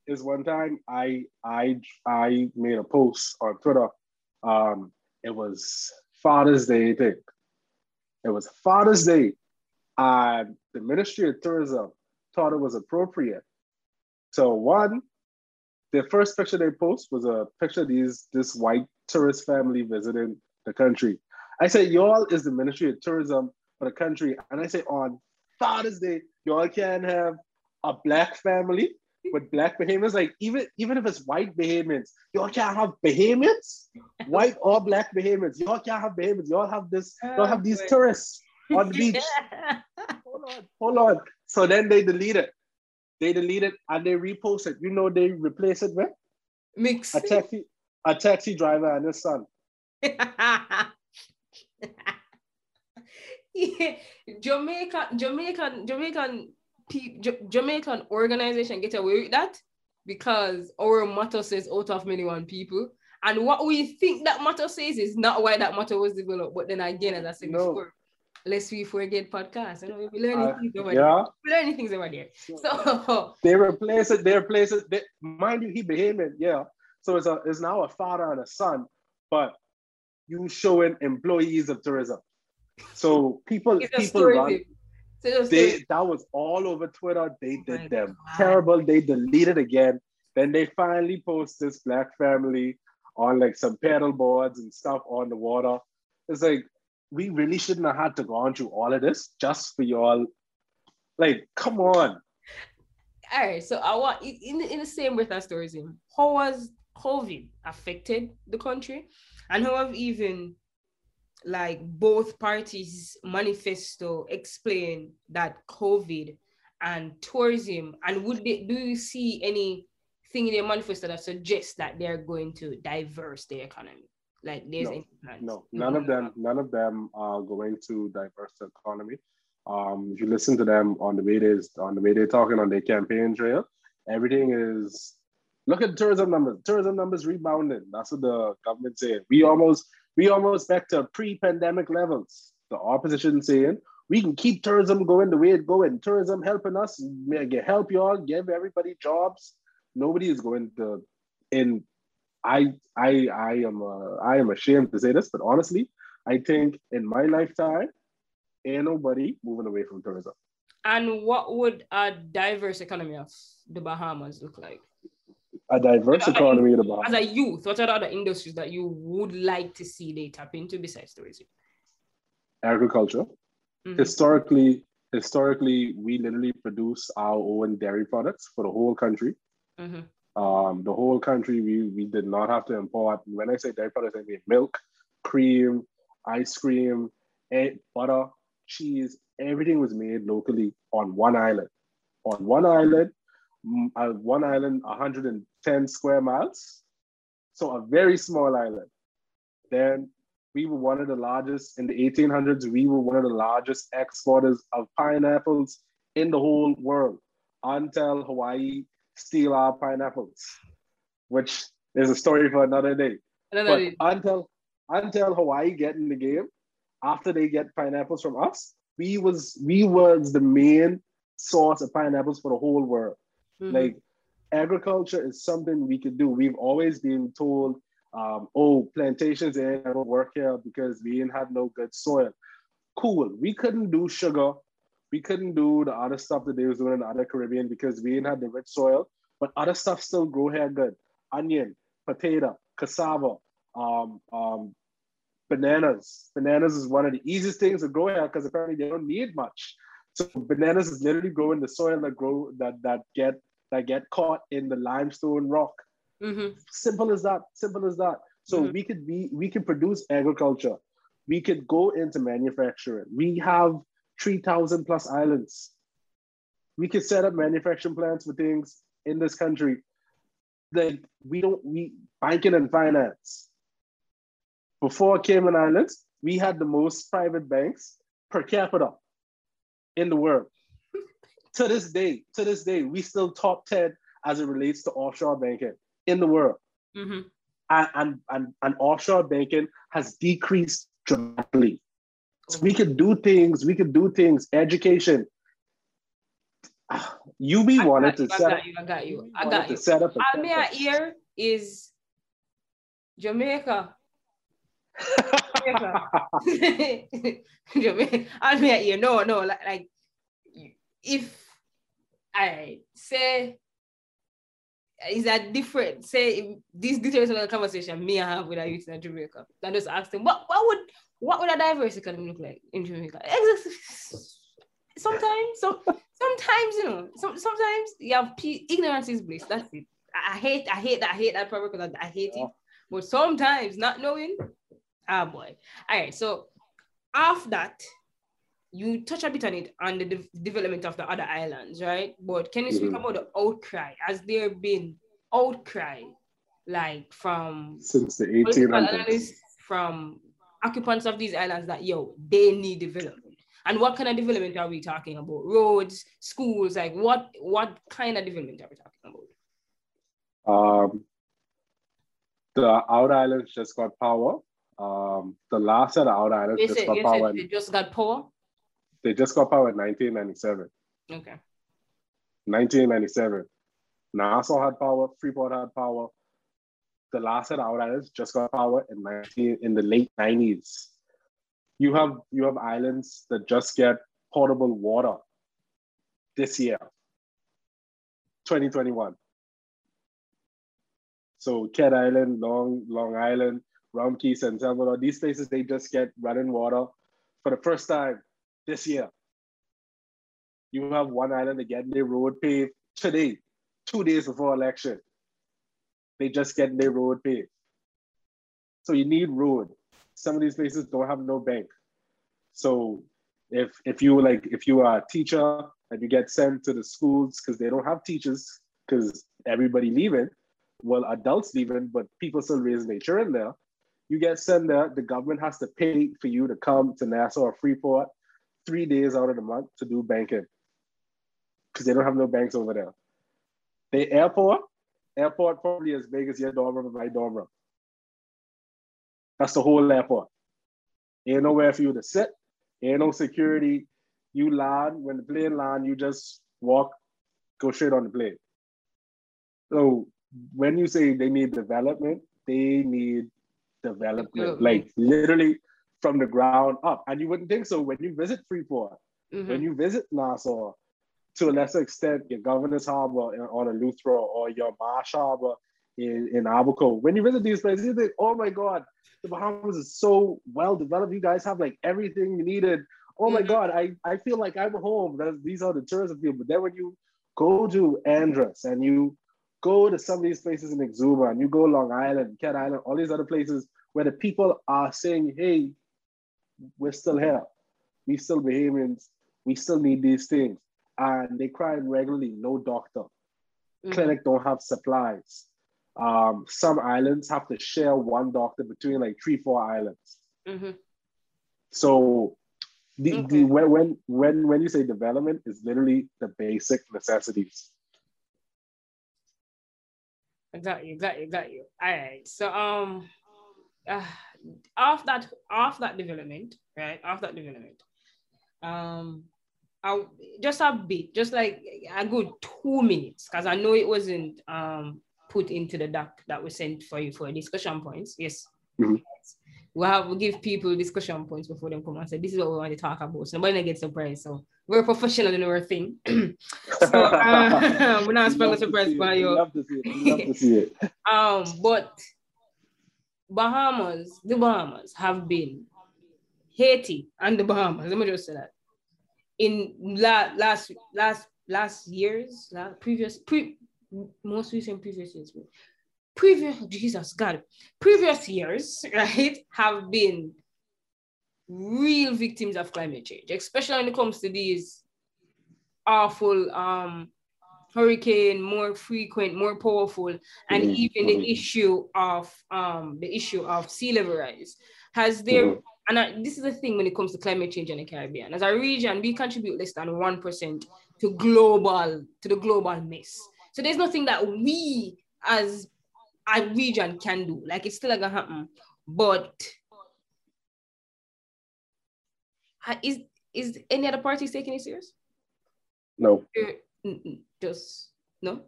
There's one time I I I made a post on Twitter. Um, it was Father's Day, I think. It was Father's Day, and the Ministry of Tourism thought it was appropriate. So one, the first picture they post was a picture of these this white tourist family visiting the country. I said, y'all is the Ministry of Tourism for the country, and I say on Father's Day, y'all can have a black family with black Bahamians. Like even even if it's white Bahamians, y'all can't have Bahamians, white or black Bahamians. Y'all can't have Bahamians. Y'all have this. Y'all have these tourists on the beach. [laughs] hold on, hold on. So then they delete it. They delete it and they repost it. You know they replace it with Mix. a taxi, a taxi driver and his son. [laughs] yeah. Jamaican, Jamaican, Jamaican, Jamaican organization get away with that because our motto says out of many one people. And what we think that motto says is not why that motto was developed. But then again, as I said no. before, lest we forget podcast. You know, we learn uh, things over yeah. there. We learn things over there. So [laughs] they replace it, they replace it. They, mind you, he behaving, yeah. So it's a it's now a father and a son, but you showing employees of tourism. So people people run. So they, that was all over Twitter. They oh did them God. terrible. They deleted again. Then they finally post this black family on like some pedal boards and stuff on the water. It's like we really shouldn't have had to go on through all of this just for y'all. Like, come on. All right, so I want in in the same breath as tourism, how was COVID affected the country, and how have even like both parties manifesto explain that COVID and tourism, and would they do you see anything in their manifesto that suggests that they're going to diverse the economy? Like there's no, no none of them, none of them are going to diverse the economy. Um, if you listen to them on the way they on the way they're talking on their campaign trail, everything is look at tourism numbers. Tourism numbers rebounding. That's what the government saying. We almost we almost back to pre-pandemic levels. The opposition saying we can keep tourism going the way it going. Tourism helping us, help y'all, give everybody jobs. Nobody is going to in I I I am uh, I am ashamed to say this, but honestly, I think in my lifetime, ain't nobody moving away from tourism. And what would a diverse economy of the Bahamas look like? A diverse economy of the Bahamas. As a youth, what are the other industries that you would like to see they tap into besides tourism? Agriculture. Mm-hmm. Historically, historically, we literally produce our own dairy products for the whole country. Mm-hmm. Um, the whole country, we, we did not have to import. When I say dairy products, I mean milk, cream, ice cream, egg, butter, cheese. Everything was made locally on one island. On one island, uh, one island, 110 square miles. So a very small island. Then we were one of the largest in the 1800s. We were one of the largest exporters of pineapples in the whole world until Hawaii steal our pineapples, which is a story for another day. Another day. until until Hawaii get in the game, after they get pineapples from us, we was we was the main source of pineapples for the whole world. Mm-hmm. Like agriculture is something we could do. We've always been told, um, oh, plantations ain't gonna work here because we ain't had no good soil. Cool. We couldn't do sugar we couldn't do the other stuff that they was doing in the other Caribbean because we didn't have the rich soil, but other stuff still grow here good. Onion, potato, cassava, um, um, bananas. Bananas is one of the easiest things to grow here because apparently they don't need much. So bananas is literally growing the soil that grow that that get that get caught in the limestone rock. Mm-hmm. Simple as that. Simple as that. So mm-hmm. we could be we can produce agriculture. We could go into manufacturing. We have 3,000 plus islands. We could set up manufacturing plants for things in this country. Like we don't, we banking and finance. Before Cayman Islands, we had the most private banks per capita in the world. To this day, to this day, we still top 10 as it relates to offshore banking in the world. Mm-hmm. And, and, and, and offshore banking has decreased dramatically. So we could do things, we could do things, education. [sighs] UB wanted to set up. I got you. I got you. To set up Almea here is Jamaica. Jamaica. [laughs] [laughs] Jamaica. Almea here. No, no, like, like if I say is that different? Say this details of the conversation me I have with a youth in Jamaica. I just ask them what what would what would a diverse economy look like in Jamaica? Sometimes, so sometimes you know, some, sometimes you have p- ignorance is bliss. That's it. I hate, I hate that. I hate that problem because I, I hate it. But sometimes not knowing, ah boy. All right. So after that, you touch a bit on it on the de- development of the other islands, right? But can you speak mm-hmm. about the outcry? Has there been outcry like from since the 1800s? from occupants of these islands that yo they need development and what kind of development are we talking about roads schools like what what kind of development are we talking about um the outer islands just got power um the last set of outer islands just got power just got power they just got power in 1997 okay. 1997 nassau had power freeport had power. The last set of islands just got power in 19 in the late 90s. You have you have islands that just get potable water this year, 2021. So Cat Island, Long Long Island, Rum Cay, San Salvador, these places they just get running water for the first time this year. You have one island get their road paved today, two days before election they just get their road paved. So you need road. Some of these places don't have no bank. So if if you like if you are a teacher and you get sent to the schools because they don't have teachers because everybody leaving, well adults leaving, but people still raising their children there. You get sent there. The government has to pay for you to come to Nassau or Freeport three days out of the month to do banking because they don't have no banks over there. The airport Airport probably as big as your dorm room and my dorm room. That's the whole airport. Ain't nowhere for you to sit. Ain't no security. You land, when the plane land, you just walk, go straight on the plane. So when you say they need development, they need development, like literally from the ground up. And you wouldn't think so when you visit Freeport, mm-hmm. when you visit Nassau, to a lesser extent, your Governor's Harbor or on Eleuthera or your Marsh Harbor in, in Abaco. When you visit these places, you think, oh my God, the Bahamas is so well developed. You guys have like everything you needed. Oh my mm-hmm. God, I, I feel like I'm home. That's, these are the tourism people. But then when you go to Andros and you go to some of these places in Exuma and you go Long Island, Cat Island, all these other places where the people are saying, hey, we're still here. We still Bahamians. We still need these things and they cry regularly, no doctor. Mm-hmm. Clinic don't have supplies. Um, some islands have to share one doctor between like three, four islands. Mm-hmm. So the, okay. the when, when when when you say development is literally the basic necessities. Exactly, exactly, exactly. All right. So um uh, off that off that development, right? Off that development. Um I just a bit, just like a good two minutes, because I know it wasn't um put into the doc that we sent for you for discussion points. Yes. Mm-hmm. We'll have we'll give people discussion points before them come and say this is what we want to talk about. So nobody get surprised. So we're professional in our thing. [clears throat] so uh, [laughs] we're not supposed to surprise by [laughs] you. Love to see it. Love to see it. [laughs] um, but Bahamas, the Bahamas have been. Haiti and the Bahamas. Let me just say that. In la- last last last years, last, previous pre most recent previous years, previous Jesus God, previous years, right, have been real victims of climate change, especially when it comes to these awful um hurricane, more frequent, more powerful, and mm-hmm. even the mm-hmm. issue of um the issue of sea level rise. Has there mm-hmm and I, this is the thing when it comes to climate change in the Caribbean. As a region, we contribute less than 1% to global, to the global mess. So there's nothing that we as a region can do. Like it's still gonna happen. But is is any other parties taking it serious? No. Just no.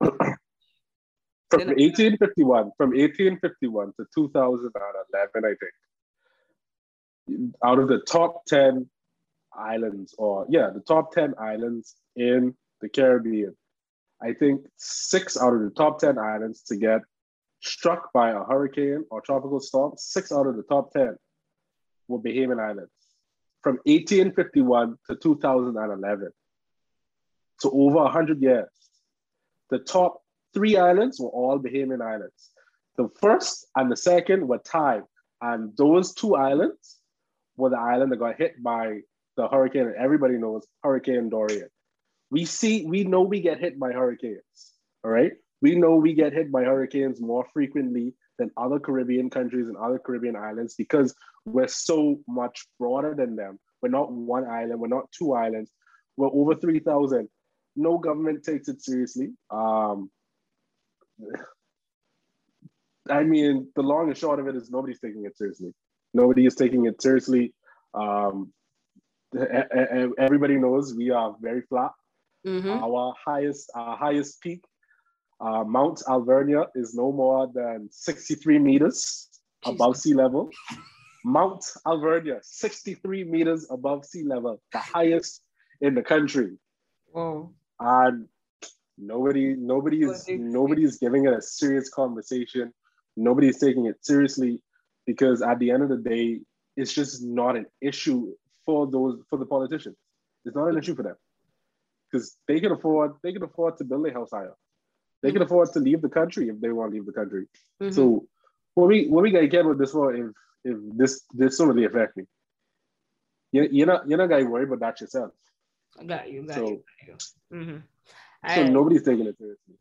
[coughs] from 1851, from 1851 to 2011, I think out of the top 10 islands, or yeah, the top 10 islands in the Caribbean, I think six out of the top 10 islands to get struck by a hurricane or tropical storm, six out of the top 10 were Bahamian Islands from 1851 to 2011. So over 100 years. The top three islands were all Bahamian Islands. The first and the second were tied. And those two islands were the island that got hit by the hurricane, and everybody knows Hurricane Dorian. We see, we know we get hit by hurricanes, all right? We know we get hit by hurricanes more frequently than other Caribbean countries and other Caribbean islands because we're so much broader than them. We're not one island, we're not two islands, we're over 3,000. No government takes it seriously. Um, I mean, the long and short of it is nobody's taking it seriously. Nobody is taking it seriously. Um, everybody knows we are very flat. Mm-hmm. Our highest, our highest peak, uh, Mount Alvernia, is no more than 63 meters Jesus. above sea level. Mount Alvernia, 63 meters above sea level, the highest in the country. Wow. And nobody, nobody is nobody is giving it a serious conversation. Nobody is taking it seriously because at the end of the day, it's just not an issue for those for the politicians. It's not an issue for them because they can afford they can afford to build a house higher. They can mm-hmm. afford to leave the country if they want to leave the country. Mm-hmm. So what we what we gotta get with this one if if this this don't really affect me. You, you're not you're not gonna worry about that yourself. I got you. Got so, you. Got you. Mm-hmm. So nobody's taking it seriously.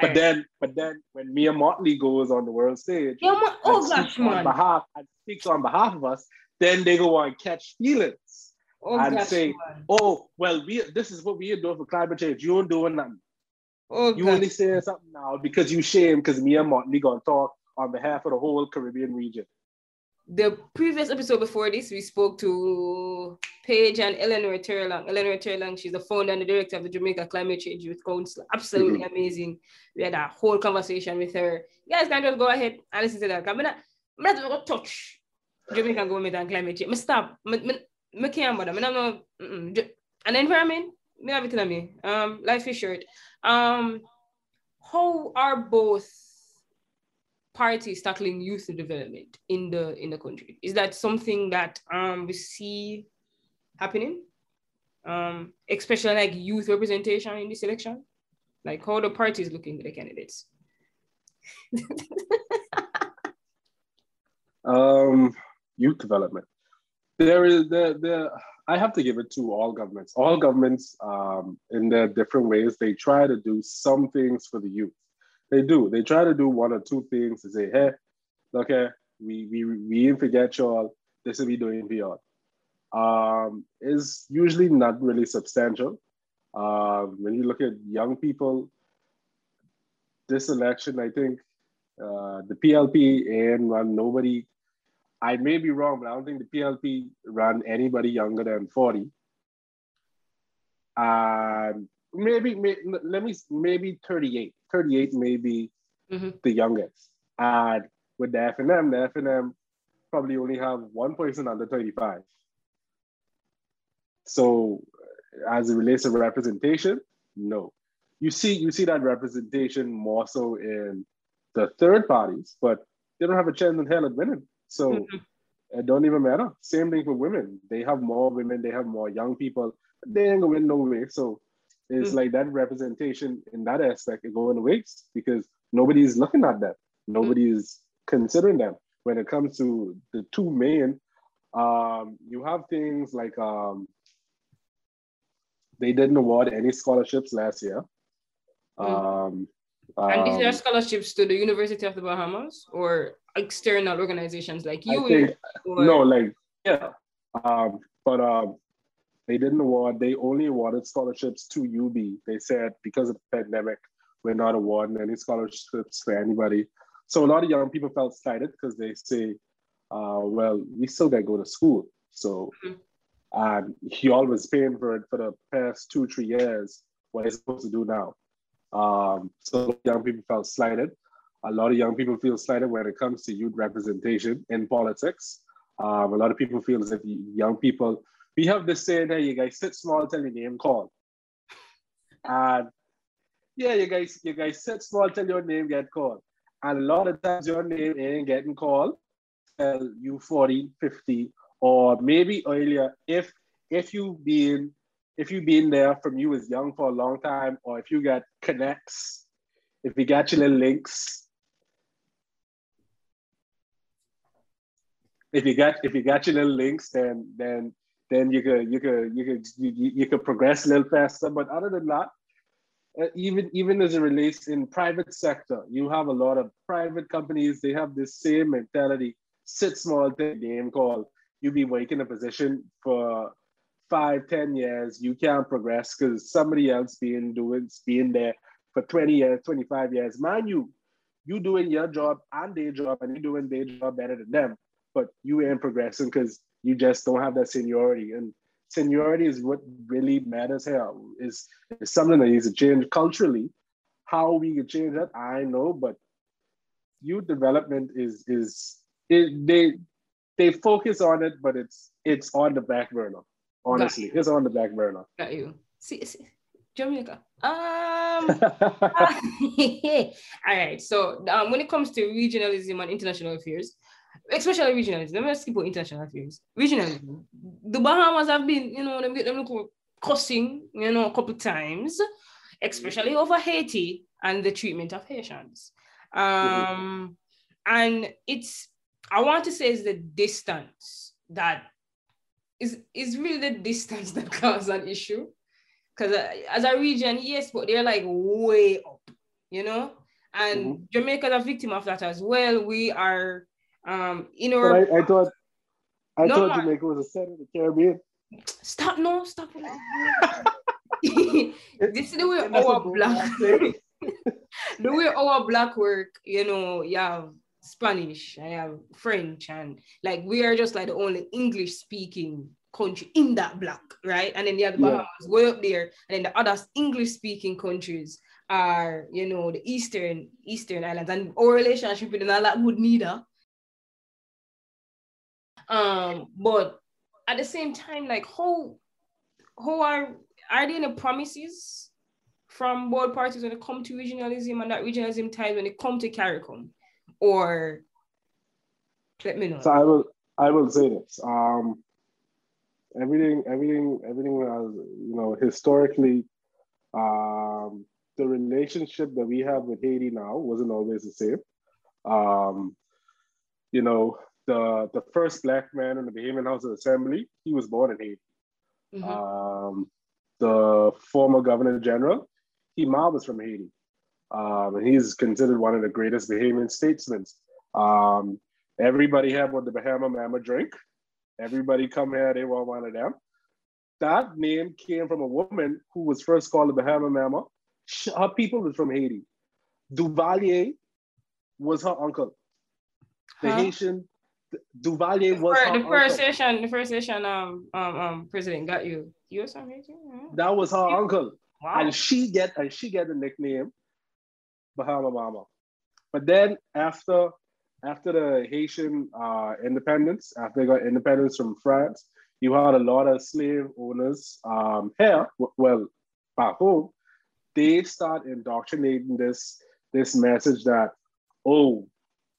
But right. then, but then when Mia Mottley goes on the world stage, yeah, oh gosh, on behalf and speaks on behalf of us, then they go on catch feelings oh, and gosh, say, man. "Oh, well, we this is what we are doing for climate change. You ain't doing nothing. Oh, you gosh. only saying something now because you shame because Mia Mottley gonna talk on behalf of the whole Caribbean region." The previous episode before this, we spoke to Paige and Eleanor Terrelonge. Eleanor Terrelonge, she's the founder and the director of the Jamaica Climate Change Youth Council. Absolutely mm-hmm. amazing. We had a whole conversation with her. You guys can just go ahead and listen to that. I'm not, I'm not going to touch Jamaican government and climate change. I stop. I can't bother. I not, and the environment, me have it in me. Um, life is short. Um, how are both parties tackling youth development in the in the country? Is that something that um, we see happening? Um, especially like youth representation in this election? Like how the parties looking at the candidates? [laughs] um, youth development. There is the the I have to give it to all governments. All governments, um, in their different ways, they try to do some things for the youth. They do. They try to do one or two things to say, hey, okay, we we we didn't forget y'all. This will be doing for y'all. Um, is usually not really substantial. Um, when you look at young people, this election, I think uh, the PLP and run nobody. I may be wrong, but I don't think the PLP ran anybody younger than 40. And maybe, maybe let me maybe 38. 38 may be mm-hmm. the youngest. And with the FNM, the FNM probably only have one person under 35. So as it relates to representation, no. You see, you see that representation more so in the third parties, but they don't have a chance in hell at winning. So mm-hmm. it don't even matter. Same thing for women. They have more women, they have more young people. They ain't gonna win no way. So it's mm-hmm. like that representation in that aspect is going to waste because nobody's looking at that. Nobody's mm-hmm. considering them. When it comes to the two main, um, you have things like um, they didn't award any scholarships last year. Um, and these are um, scholarships to the University of the Bahamas or external organizations like you? Think, or... No, like yeah. Um, but um, they didn't award, they only awarded scholarships to UB. They said because of the pandemic, we're not awarding any scholarships for anybody. So a lot of young people felt slighted because they say, uh, well, we still got to go to school. So mm-hmm. um, he always paying for it for the past two, three years. What he's supposed to do now? Um, so young people felt slighted. A lot of young people feel slighted when it comes to youth representation in politics. Um, a lot of people feel as if young people we have this saying that you guys sit small till your name called. And yeah, you guys, you guys sit small till your name get called. And a lot of times your name ain't getting called till you 40, 50, or maybe earlier if if you've been if you've been there from you was young for a long time, or if you got connects, if you got your little links, if you got if you got your little links, then then then you could you could you could you, you could progress a little faster. But other than that, uh, even even as it relates in private sector, you have a lot of private companies. They have this same mentality. Sit small thing game call. you be working a position for five, ten years. You can't progress because somebody else being doing being there for 20 years, 25 years. Mind you, you doing your job and their job and you doing their job better than them, but you ain't progressing because you just don't have that seniority. And seniority is what really matters here. Is is something that needs to change culturally. How we can change that, I know, but youth development is is it, they they focus on it, but it's it's on the back burner. Honestly, it's on the back burner. Got you. See, see Jamaica. Um. [laughs] [laughs] all right. So um, when it comes to regionalism and international affairs, especially regionalism. Let me just keep on international affairs. Regionalism. The Bahamas have been, you know, them get them cussing, you know, a couple times, especially over Haiti and the treatment of Haitians. Um, and it's I want to say is the distance that is is really the distance that [laughs] causes an issue. Because uh, as a region, yes, but they're like way up, you know. And mm-hmm. Jamaica is a victim of that as well. We are um, in our. I, I, thought, I no, thought Jamaica was a center of the Caribbean. Stop! No, stop. [laughs] [laughs] this is the way our black, [laughs] the way our black work. You know, you have Spanish, I have French, and like we are just like the only English speaking country in that block, right? And then the other Bahamas yeah. way up there, and then the other English speaking countries are, you know, the eastern eastern islands, and our relationship with them not that good neither. Um, but at the same time, like how how are are there any promises from both parties when it comes to regionalism and that regionalism ties when it comes to CARICOM? Or let me know. So I will I will say this. Um everything everything everything was you know historically um the relationship that we have with Haiti now wasn't always the same. Um, you know, the the first black man in the Bahamian House of Assembly, he was born in Haiti. Mm-hmm. Um, the former governor general, he was from Haiti. Um, and he's considered one of the greatest Bahamian statesmen. Um, everybody had what the Bahama Mama drink. Everybody come here, they want one of them. That name came from a woman who was first called the Bahama Mama. Her people was from Haiti. Duvalier was her uncle. The huh? Haitian Duvalier was the, first session. The first session. Um, um, um, president got you. You or something. That was her uncle, wow. and she get and she get the nickname Bahama Mama. But then after after the Haitian uh, independence, after they got independence from France, you had a lot of slave owners um, here, well, back home. They start indoctrinating this this message that, oh,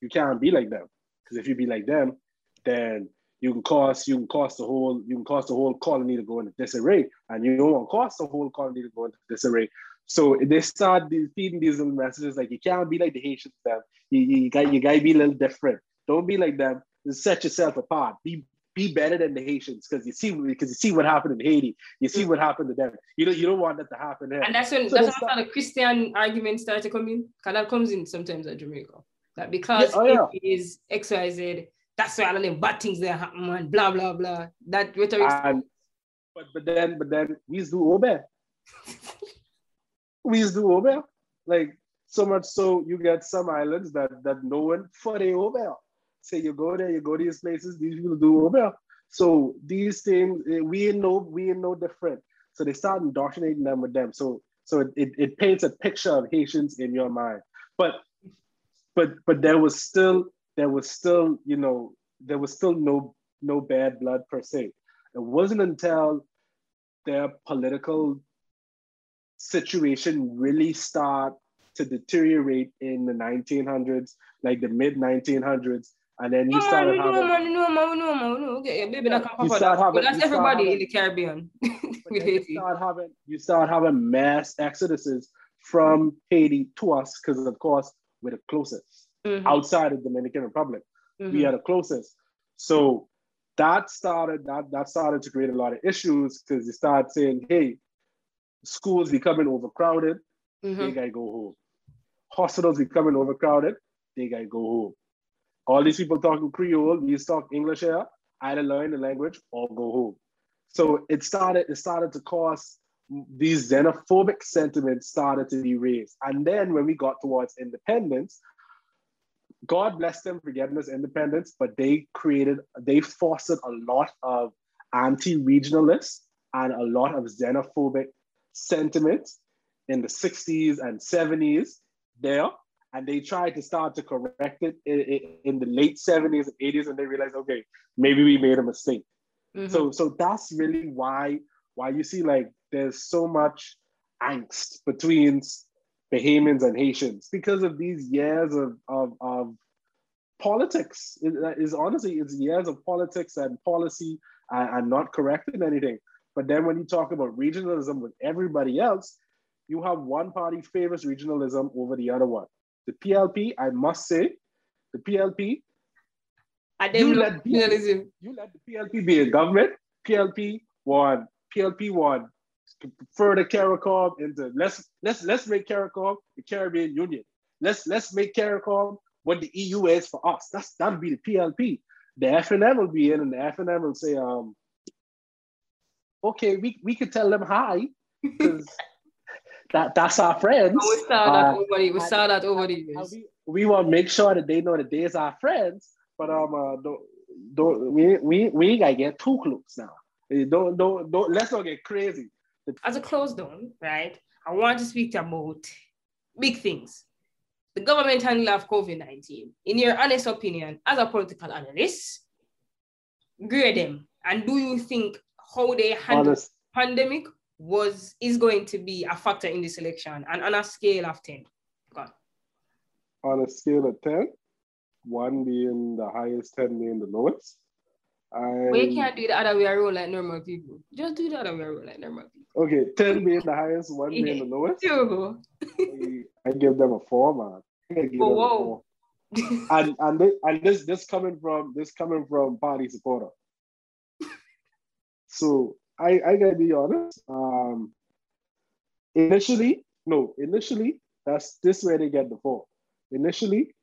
you can't be like them. Because if you be like them, then you can cause you can cause the whole you can cause the whole colony to go into disarray, and you don't want to cause the whole colony to go into disarray. So they start feeding these little messages like you can't be like the Haitians. Them, you, you got you got to be a little different. Don't be like them. Set yourself apart. Be be better than the Haitians because you see because you see what happened in Haiti. You see what happened to them. You don't you don't want that to happen there. And that's when so that's when the Christian argument start to come in. Cause that comes in sometimes at Jamaica. That because yeah, oh, yeah. it is XYZ, that's why all of them bad things there happen and blah blah blah. That rhetoric. And, but but then but then we do obey. [laughs] we do obey. Like so much so you get some islands that that no one for the obey. Say you go there, you go to these places, these people do obey. So these things eh, we know we know different. So they start indoctrinating them with them. So so it, it, it paints a picture of Haitians in your mind. But but but there was still there was still you know there was still no no bad blood per se. It wasn't until their political situation really start to deteriorate in the 1900s, like the mid 1900s, and then you started having. No, no, no, no, no, no. Okay, maybe that can start having, that's everybody having, in the Caribbean. you [laughs] start having you start having mass exoduses from Haiti to us because, of course, we're the closest mm-hmm. outside of Dominican Republic. Mm-hmm. We are the closest. So that started that that started to create a lot of issues because they started saying, hey, schools becoming overcrowded. Mhm. they gotta go home. Hospitals becoming overcrowded, they gotta go home. All these people talking Creole, we talk English here, either learn the language or go home. So it started, it started to cause these xenophobic sentiments started to be raised. And then when we got towards independence, God bless them for getting us independence, but they created, they fostered a lot of anti-regionalists and a lot of xenophobic sentiments in the 60s and 70s there. And they tried to start to correct it in, the late 70s and 80s, and they realized, okay, maybe we made a mistake. Mhm. So so that's really why why you see like there's so much angst between Bahamians and Haitians because of these years of of, of politics. It uh, is honestly it's years of politics and policy and, and not correcting anything. But then when you talk about regionalism with everybody else, you have one party favors regionalism over the other one. The PLP, I must say, the PLP you let regionalism. you let the PLP be in government. PLP won. PLP won. Further CARICOM into let's let's let's make CARICOM the Caribbean Union. Let's let's make CARICOM what the EU is for us. That's that'll be the PLP. The FNM will be in, and the FNM will say, um, okay, we, we could tell them hi because [laughs] that that's our friends. We saw that Uh, over the, we saw that over the years. we, we want to make sure that they know that they's our friends, but um, uh, don't, don't we we we ain't gotta get too close now. Don't don't don't let's not get crazy. As a close down, right? I want to speak about big things. The government handle of COVID 19. In your honest opinion, as a political analyst, grade them. And do you think how they handle Honest, pandemic was is going to be a factor in this election and on a scale of 10? God. on a scale of 10, one being the highest, 10 being the lowest. I, But you can't do the other way around like normal people. Just do the other way around like normal people. okay, 10 being the highest, one being the lowest. I, I give them a four, man. I give Oh, them a wow. four. And and this, and this this coming from this coming from party supporter. So I I gotta be honest. Um, initially, no, initially that's this where they get the four. Initially,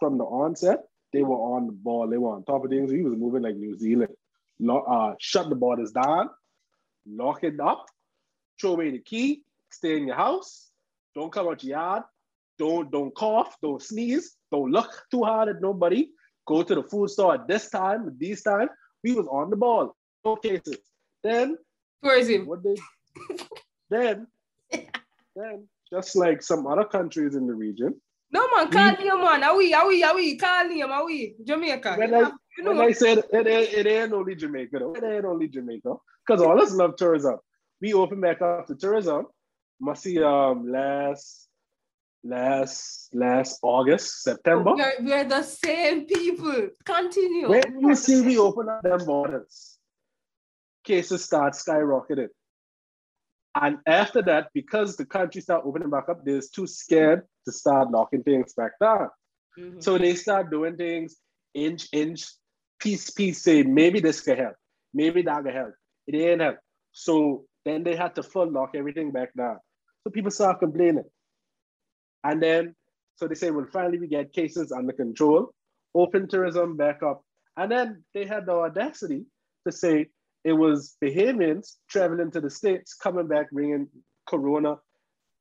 from the onset, they were on the ball. They were on top of things. He was moving like New Zealand. Lo- uh, shut the borders down, lock it up, throw away the key, stay in your house, don't come out your yard, don't don't cough, don't sneeze, don't look too hard at nobody. Go to the food store at this time, at these time. We was on the ball. No cases. Then Tourism. what they [laughs] then then just like some other countries in the region, No man, call him man. Are we, are we, are we? Call him, are we? Jamaica. when you I know, you know when I said it, ain't- it ain't only Jamaica, though. It ain't only Jamaica. Because all us love tourism. We open back up to tourism. Must see um last last last August, September. we're, we're the same people. Continue. When you see we open up them borders, cases start skyrocketing. And after that, because the country start opening back up, they're too scared to start locking things back down. Mhm. So they start doing things inch, inch, piece, piece, saying maybe this can help, maybe that can help. It ain't help. So then they had to full lock everything back down. So people start complaining. And then, so they say, well, finally we get cases under control, open tourism back up. And then they had the audacity to say it was Bahamians traveling to the States, coming back, bringing Corona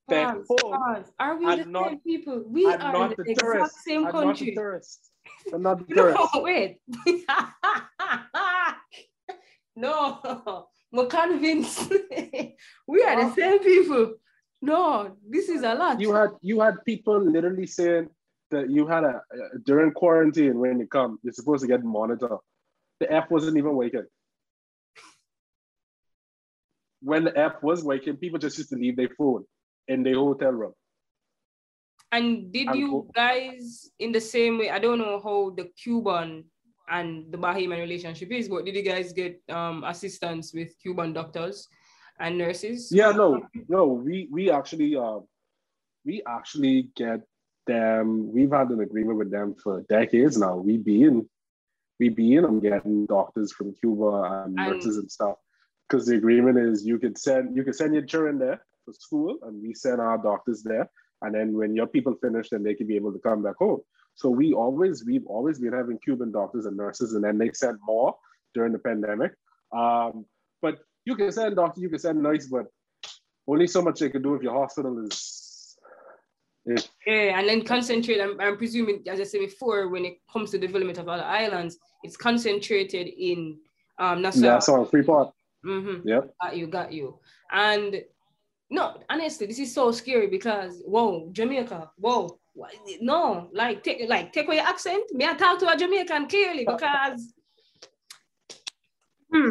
back Pause, home. pause. Are we and the not- same people? We and are not in the the exact same and not the country. tourists. [laughs] And not the No, tourists. wait. [laughs] no, we're convinced. [laughs] we are the same people. No, this is a lot. you had you had people literally saying that you had a during quarantine when you come, you're supposed to get monitored. The app wasn't even working. When the app was working, people just used to leave their phone in their hotel room. And did And you co- guys, in the same way, I don't know how the Cuban and the Bahamian relationship is, but did you guys get um, assistance with Cuban doctors and nurses? Yeah, no, no, we we actually um we actually get them. We've had an agreement with them for decades now. We be in, we be in. I'm getting doctors from Cuba and And- nurses and stuff because the agreement is you could send you could send your children there for school, and we send our doctors there. And then when your people finish, then they can be able to come back home. So we always, we've always been having Cuban doctors and nurses, and then they sent more during the pandemic. Um, but you can send doctor, you can send nurse, but only so much they can do if your hospital is. is yeah, and then concentrate. I'm, I'm presuming, as I said before, when it comes to development of other islands, it's concentrated in um, Nassau. Nassau, Freeport. Mm-hmm. Yep. Got you, got you. And no, honestly, this is so scary because whoa, Jamaica, whoa, no, like take like take away your accent. May I talk to a Jamaican clearly because hmm,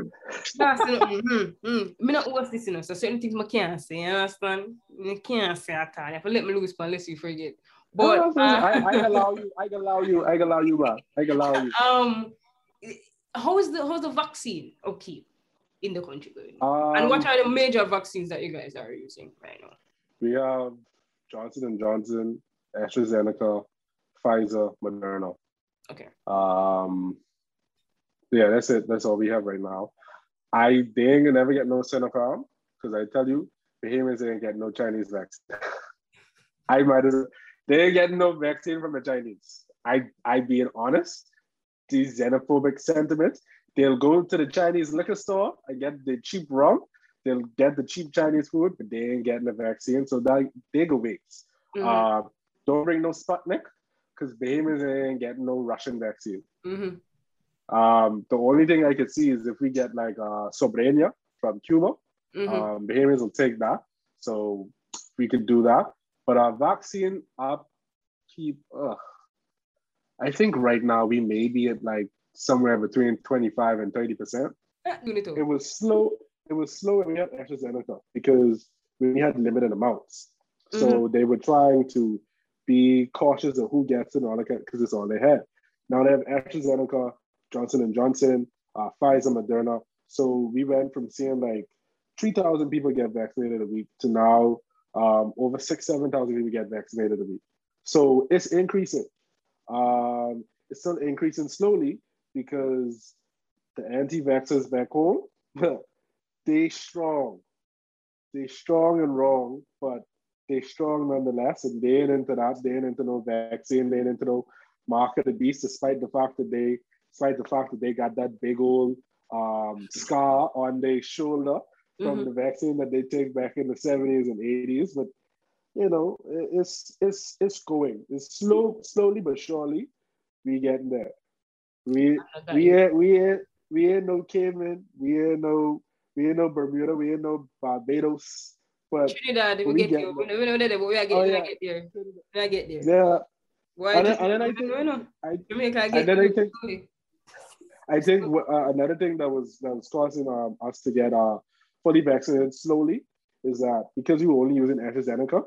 that's mm, mm, mm. me not what's this, you know. So certain things I can't say, you understand? I can't say at all. Have to let me lose unless you forget. But uh, I, I allow you, I allow you, I allow you, man. I allow you. [laughs] Um how is the how's the vaccine okay in the country going? Um, and what are the major vaccines that you guys are using right now? We have Johnson and Johnson, AstraZeneca, Pfizer, Moderna. Okay. Um, yeah, that's it. That's all we have right now. I they ain't gonna never get no Sinopharm because I tell you, Bahamians ain't get no Chinese vaccine. [laughs] I might as they ain't getting no vaccine from the Chinese. I I being honest, these xenophobic sentiments. They'll go to the Chinese liquor store and get the cheap rum. They'll get the cheap Chinese food, but they ain't getting the vaccine. So that they go waste. Mm-hmm. Uh, don't bring no Sputnik because Bahamians ain't getting no Russian vaccine. Mm-hmm. Um, the only thing I could see is if we get like uh, Soberana from Cuba, mm-hmm. um, Bahamians will take that. So we could do that. But our vaccine upkeep, ugh, I think right now we may be at like somewhere between 25 and 30 percent. It was slow. It was slow when we had AstraZeneca because we had limited amounts. So mm-hmm. they were trying to be cautious of who gets it and all that because it's all they had. Now they have AstraZeneca, Johnson and Johnson, uh, Pfizer, Moderna. So we went from seeing like 3,000 people get vaccinated a week to now um, over six, 7,000 people get vaccinated a week. So it's increasing. Um, it's still increasing slowly because the anti-vaxxers back home, they strong. They strong and wrong, but they strong nonetheless. And they ain't into that. They ain't into no vaccine. They ain't into no mark of the beast, despite the fact that they, despite the fact that they got that big old um, scar on their shoulder from mm-hmm. the vaccine that they take back in the 70s and 80s. But you know, it's it's it's going. It's slow, slowly but surely, we getting there. We we ain't we ain't we ain't no Cayman, we ain't no we ain't no Bermuda, we ain't no Barbados. But Trinidad, we, we get, there. We know that, but we are getting, oh, yeah. get there. We are get there. Yeah. Why? And, then, and then I think, no, no. I, Jamaica, I get and then I think, I think uh, another thing that was that was causing um, us to get uh, fully vaccinated slowly is that because we were only using AstraZeneca,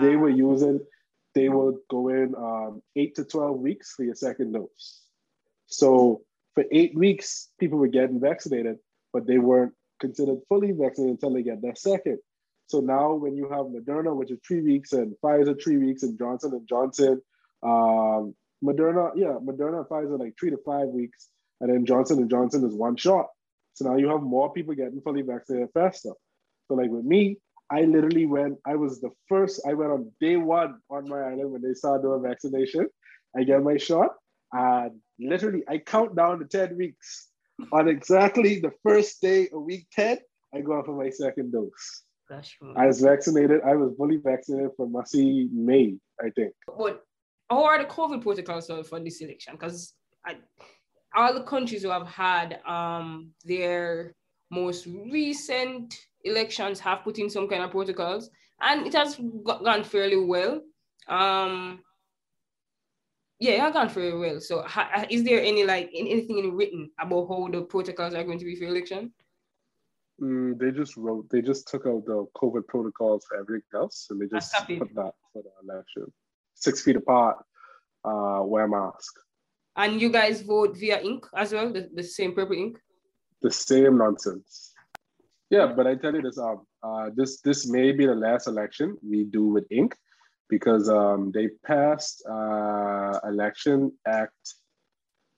they were using, they were going um, eight to 12 weeks for your second dose. So for eight weeks, people were getting vaccinated, but they weren't considered fully vaccinated until they get their second. So now when you have Moderna, which is three weeks, and Pfizer three weeks, and Johnson and Johnson, um, Moderna, yeah, Moderna and Pfizer like three to five weeks, and then Johnson and Johnson is one shot. So now you have more people getting fully vaccinated faster. So like with me, I literally went, I was the first, I went on day one on my island when they started doing vaccination. I get my shot and literally I count down to 10 weeks. On exactly the first day of week 10, I go out for my second dose. I was vaccinated, I was fully vaccinated for Massey May, I think. But how are the COVID protocols for this election? Because all the countries who have had um, their most recent elections have put in some kind of protocols and it has gone fairly well. Um, yeah, has gone fairly well. So ha- is there any like anything in written about how the protocols are going to be for election? Mm, they just wrote, they just took out the COVID protocols for everything else and they just put that for the election. Six feet apart, uh, wear mask. And you guys vote via ink as well, the, the same purple ink? The same nonsense. Yeah, but I tell you this, um, uh, this this may be the last election we do with ink because um, they passed uh, election act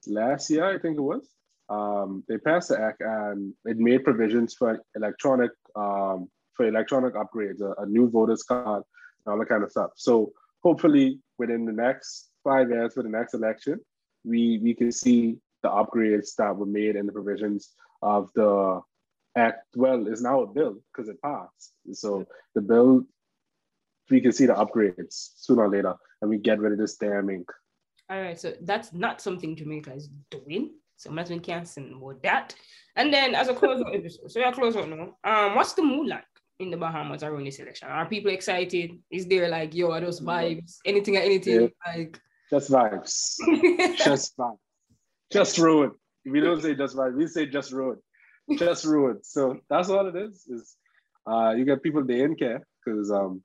last year, I think it was. Um, they passed the act and it made provisions for electronic um, for electronic upgrades, a, a new voter's card, and all that kind of stuff. So hopefully within the next five years for the next election, we we can see the upgrades that were made and the provisions of the act. Well, it's now a bill because it passed. So the bill, we can see the upgrades sooner or later, and we get rid of this damn ink. All right, so that's not something Jamaica is doing. So I'm not going to cancel about that. And then as a close out [laughs] episode, so yeah, close out now. Um, what's the mood like in the Bahamas around this election? Are people excited? Is there like yo, are those vibes? Anything or anything? Yeah. Like just vibes. [laughs] just vibes. Just road. We don't say just vibes, we say just road. Just road. So that's all it is. Is uh you get people they didn't care because um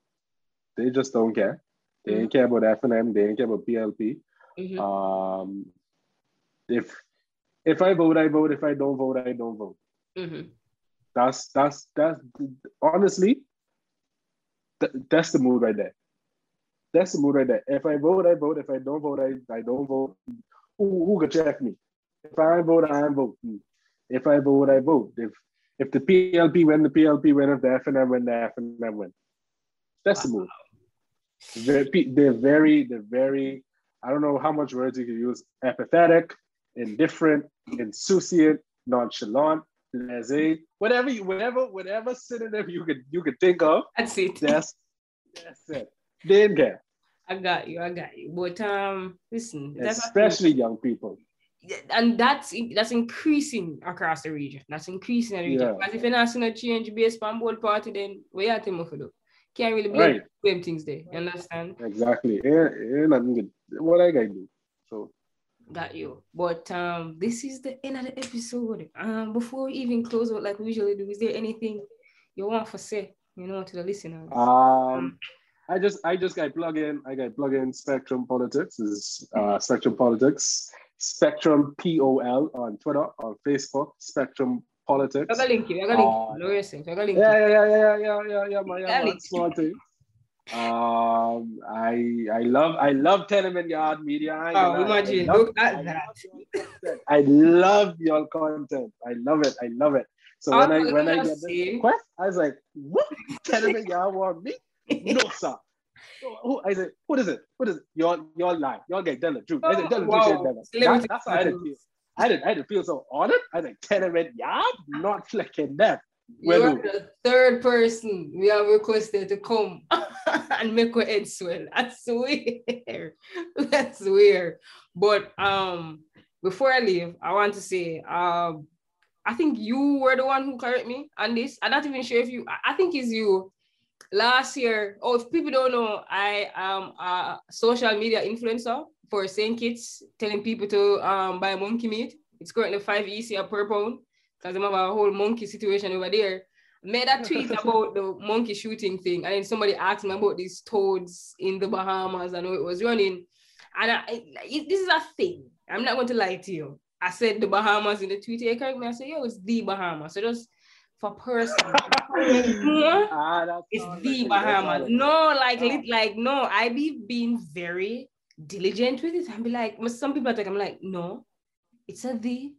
they just don't care. They mm-hmm. didn't care about FNM, they didn't care about PLP. Mm-hmm. Um if if I vote, I vote. If I don't vote, I don't vote. Mm-hmm. That's that's that's honestly, th- that's the mood right there. That's the mood right there. If I vote, I vote. If I don't vote, I, I don't vote. Who, who can check me? If I vote, I vote. If I vote, I vote. If if the PLP win, the PLP win. If the FNM win, the FNM win. That's wow. the mood. They're, they're very, they're very, I don't know how much words you can use, apathetic, indifferent, insouciant, nonchalant, laissez, whatever you, whatever, whatever synonym you could you could think of. That's it. That's that's it. Then get. I got you. I got you. But um, listen, especially young people. And that's that's increasing across the region. That's increasing the region. Yeah. As if you're not seeing a change based on both party, then we are to do. Can't really be right. same things there. You understand? Exactly. And, and what I gotta do. So got you. But um, this is the end of the episode. Um, before we even close out like we usually do, is there anything you want to say, you know, to the listeners? Um, I just I just got plug in. I got plug in Spectrum Politics is uh, Spectrum Politics. Spectrum P O L on Twitter, on Facebook, Spectrum Politics. I got link you. I got link. Uh, no, I got link. Yeah, yeah, yeah, yeah, yeah, yeah, yeah, my yeah, small thing. Um, I I love I love tenement yard media. Oh, imagine! Look at that. I love your content. I love it. I love it. So when I when I get this request, I was like, "What tenement yard want me? No, [laughs] sir." Who, I said, "What is it? What is it? Y'all y'all lie. Y'all get tell the truth." I said, "Tell the truth." That, that's how I feel. I didn't I didn't feel so honored. I like tenement yard, not flicking that. You're the third person we have requested to come [laughs] and make our head swell. [laughs] That's weird. That's weird. But um, before I leave, I want to say um, I think you were the one who correct me on this. I'm not even sure if you. I think it's you. Last year, oh, if people don't know, I am a social media influencer for St. Kitts, telling people to um, buy monkey meat. It's currently five EC per pound because I have a whole monkey situation over there. Made a tweet [laughs] about the monkey shooting thing, and then somebody asked me about these toads in the Bahamas and how it was running. And I, this is a thing. I'm not going to lie to you. I said the Bahamas in the tweet. You correct me. I said, yo, it's the Bahamas. So just for person, [laughs] ah, it's the Bahamas. No, like, like, no, I be being very diligent with it and be like, some people are like, I'm like, no, it's a the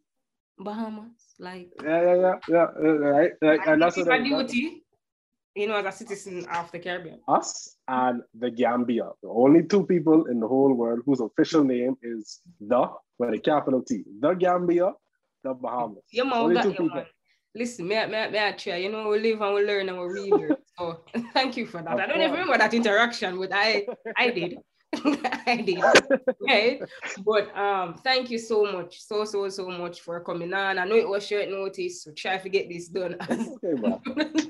Bahamas. Like yeah, yeah, yeah, yeah. Right, right. and that's what duty. You know, as a citizen of the Caribbean. Us and the Gambia, the only two people in the whole world whose official name is the with a capital T. The Gambia, the Bahamas. Yeah, man, only two people. Man. Listen, may I, may, I, may I try? You know, we live and we learn and we read. [laughs] So [laughs] thank you for that. Of I don't course. even remember that interaction, but I I did. [laughs] I did. right. But um, thank you so much, so so so much for coming on. I know it was short notice, so try to get this done. [laughs] okay,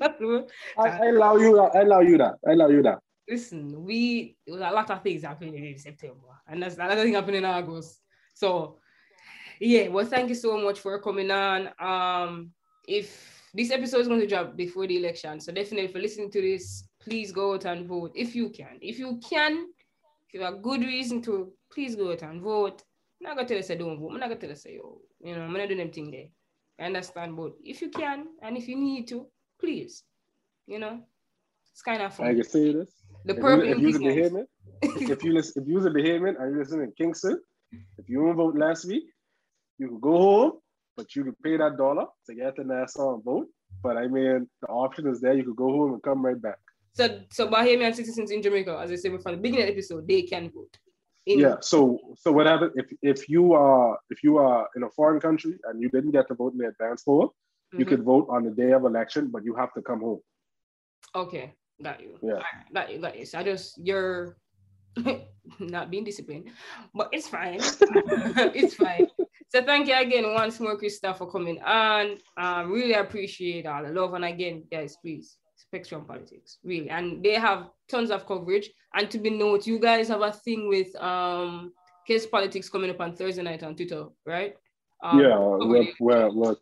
[laughs] I, I, allow you that. I allow you that. I allow you that. Listen, we there was a lot of things happening in September, and there's a lot of things happening in August. So yeah, well, thank you so much for coming on. Um, if this episode is going to drop before the election, so definitely for listening to this, please go out and vote if you can. If you can, if you have a good reason to, please go out and vote. I'm not gonna tell you say don't vote. I'm not gonna tell you say yo, you know, I'm not doing anything there. I understand, but if you can and if you need to, please, you know, it's kind of fun. I can say this. The purple if you, if you if you listen, if you was a Bahamian and you listen in Kingston, if you don't vote last week, you can go home, but you can pay that dollar to get the Nassau and vote. But I mean, the option is there. You could go home and come right back. So, so Bahamian citizens in Jamaica, as I said from the beginning of the episode, they can vote. In- yeah. So, so what happens if if you are if you are in a foreign country and you didn't get to vote in the advance poll, mm-hmm. you could vote on the day of election, but you have to come home. Okay, got you. Yeah, got you. Got you. So I just you're [laughs] not being disciplined, but it's fine. [laughs] it's fine. So thank you again once more, Krista, for coming on. Um, really appreciate all the love. And again, guys, please, Spectrum Politics, really. And they have tons of coverage. And to be noted, you guys have a thing with um case politics coming up on Thursday night on Twitter, right? Um, yeah, we're, we're, we're,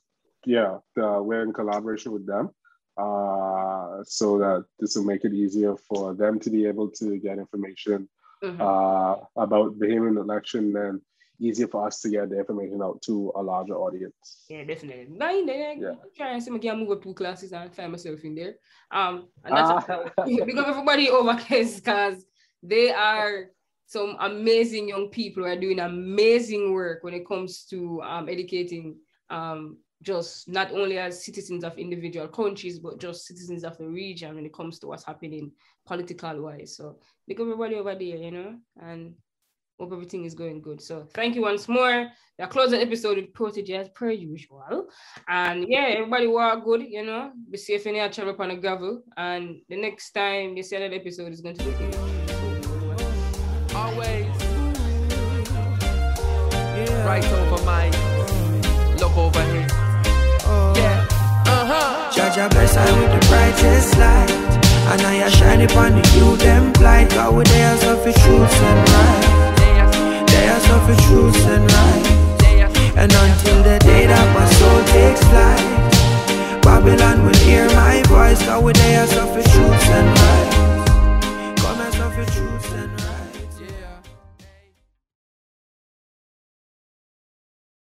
yeah, uh, we're in collaboration with them. Uh, so that this will make it easier for them to be able to get information mm-hmm. uh, about the Bahamian election and easier for us to get the information out to a larger audience. Yeah, definitely. Now, yeah. try and see me can move up two classes and find myself in there. Um, and that's ah. [laughs] because everybody over because they are some amazing young people who are doing amazing work when it comes to um, educating um, just not only as citizens of individual countries, but just citizens of the region when it comes to what's happening political wise. So look everybody over there, you know, and hope everything is going good. So thank you once more. We're closing episode with Protoje as per usual. And yeah, everybody were good, you know. Be safe in here, travel upon the gravel. And the next time you see another episode is going to be always yeah. right over my look over here. Yeah. Uh-huh. Judge, I bless I with the brightest light. And I are shining upon the you them blind. God with theirs of the truth and right. They are suffering truth and right And until the day that my soul takes flight Babylon will hear my voice Cause we they are suffering truth and right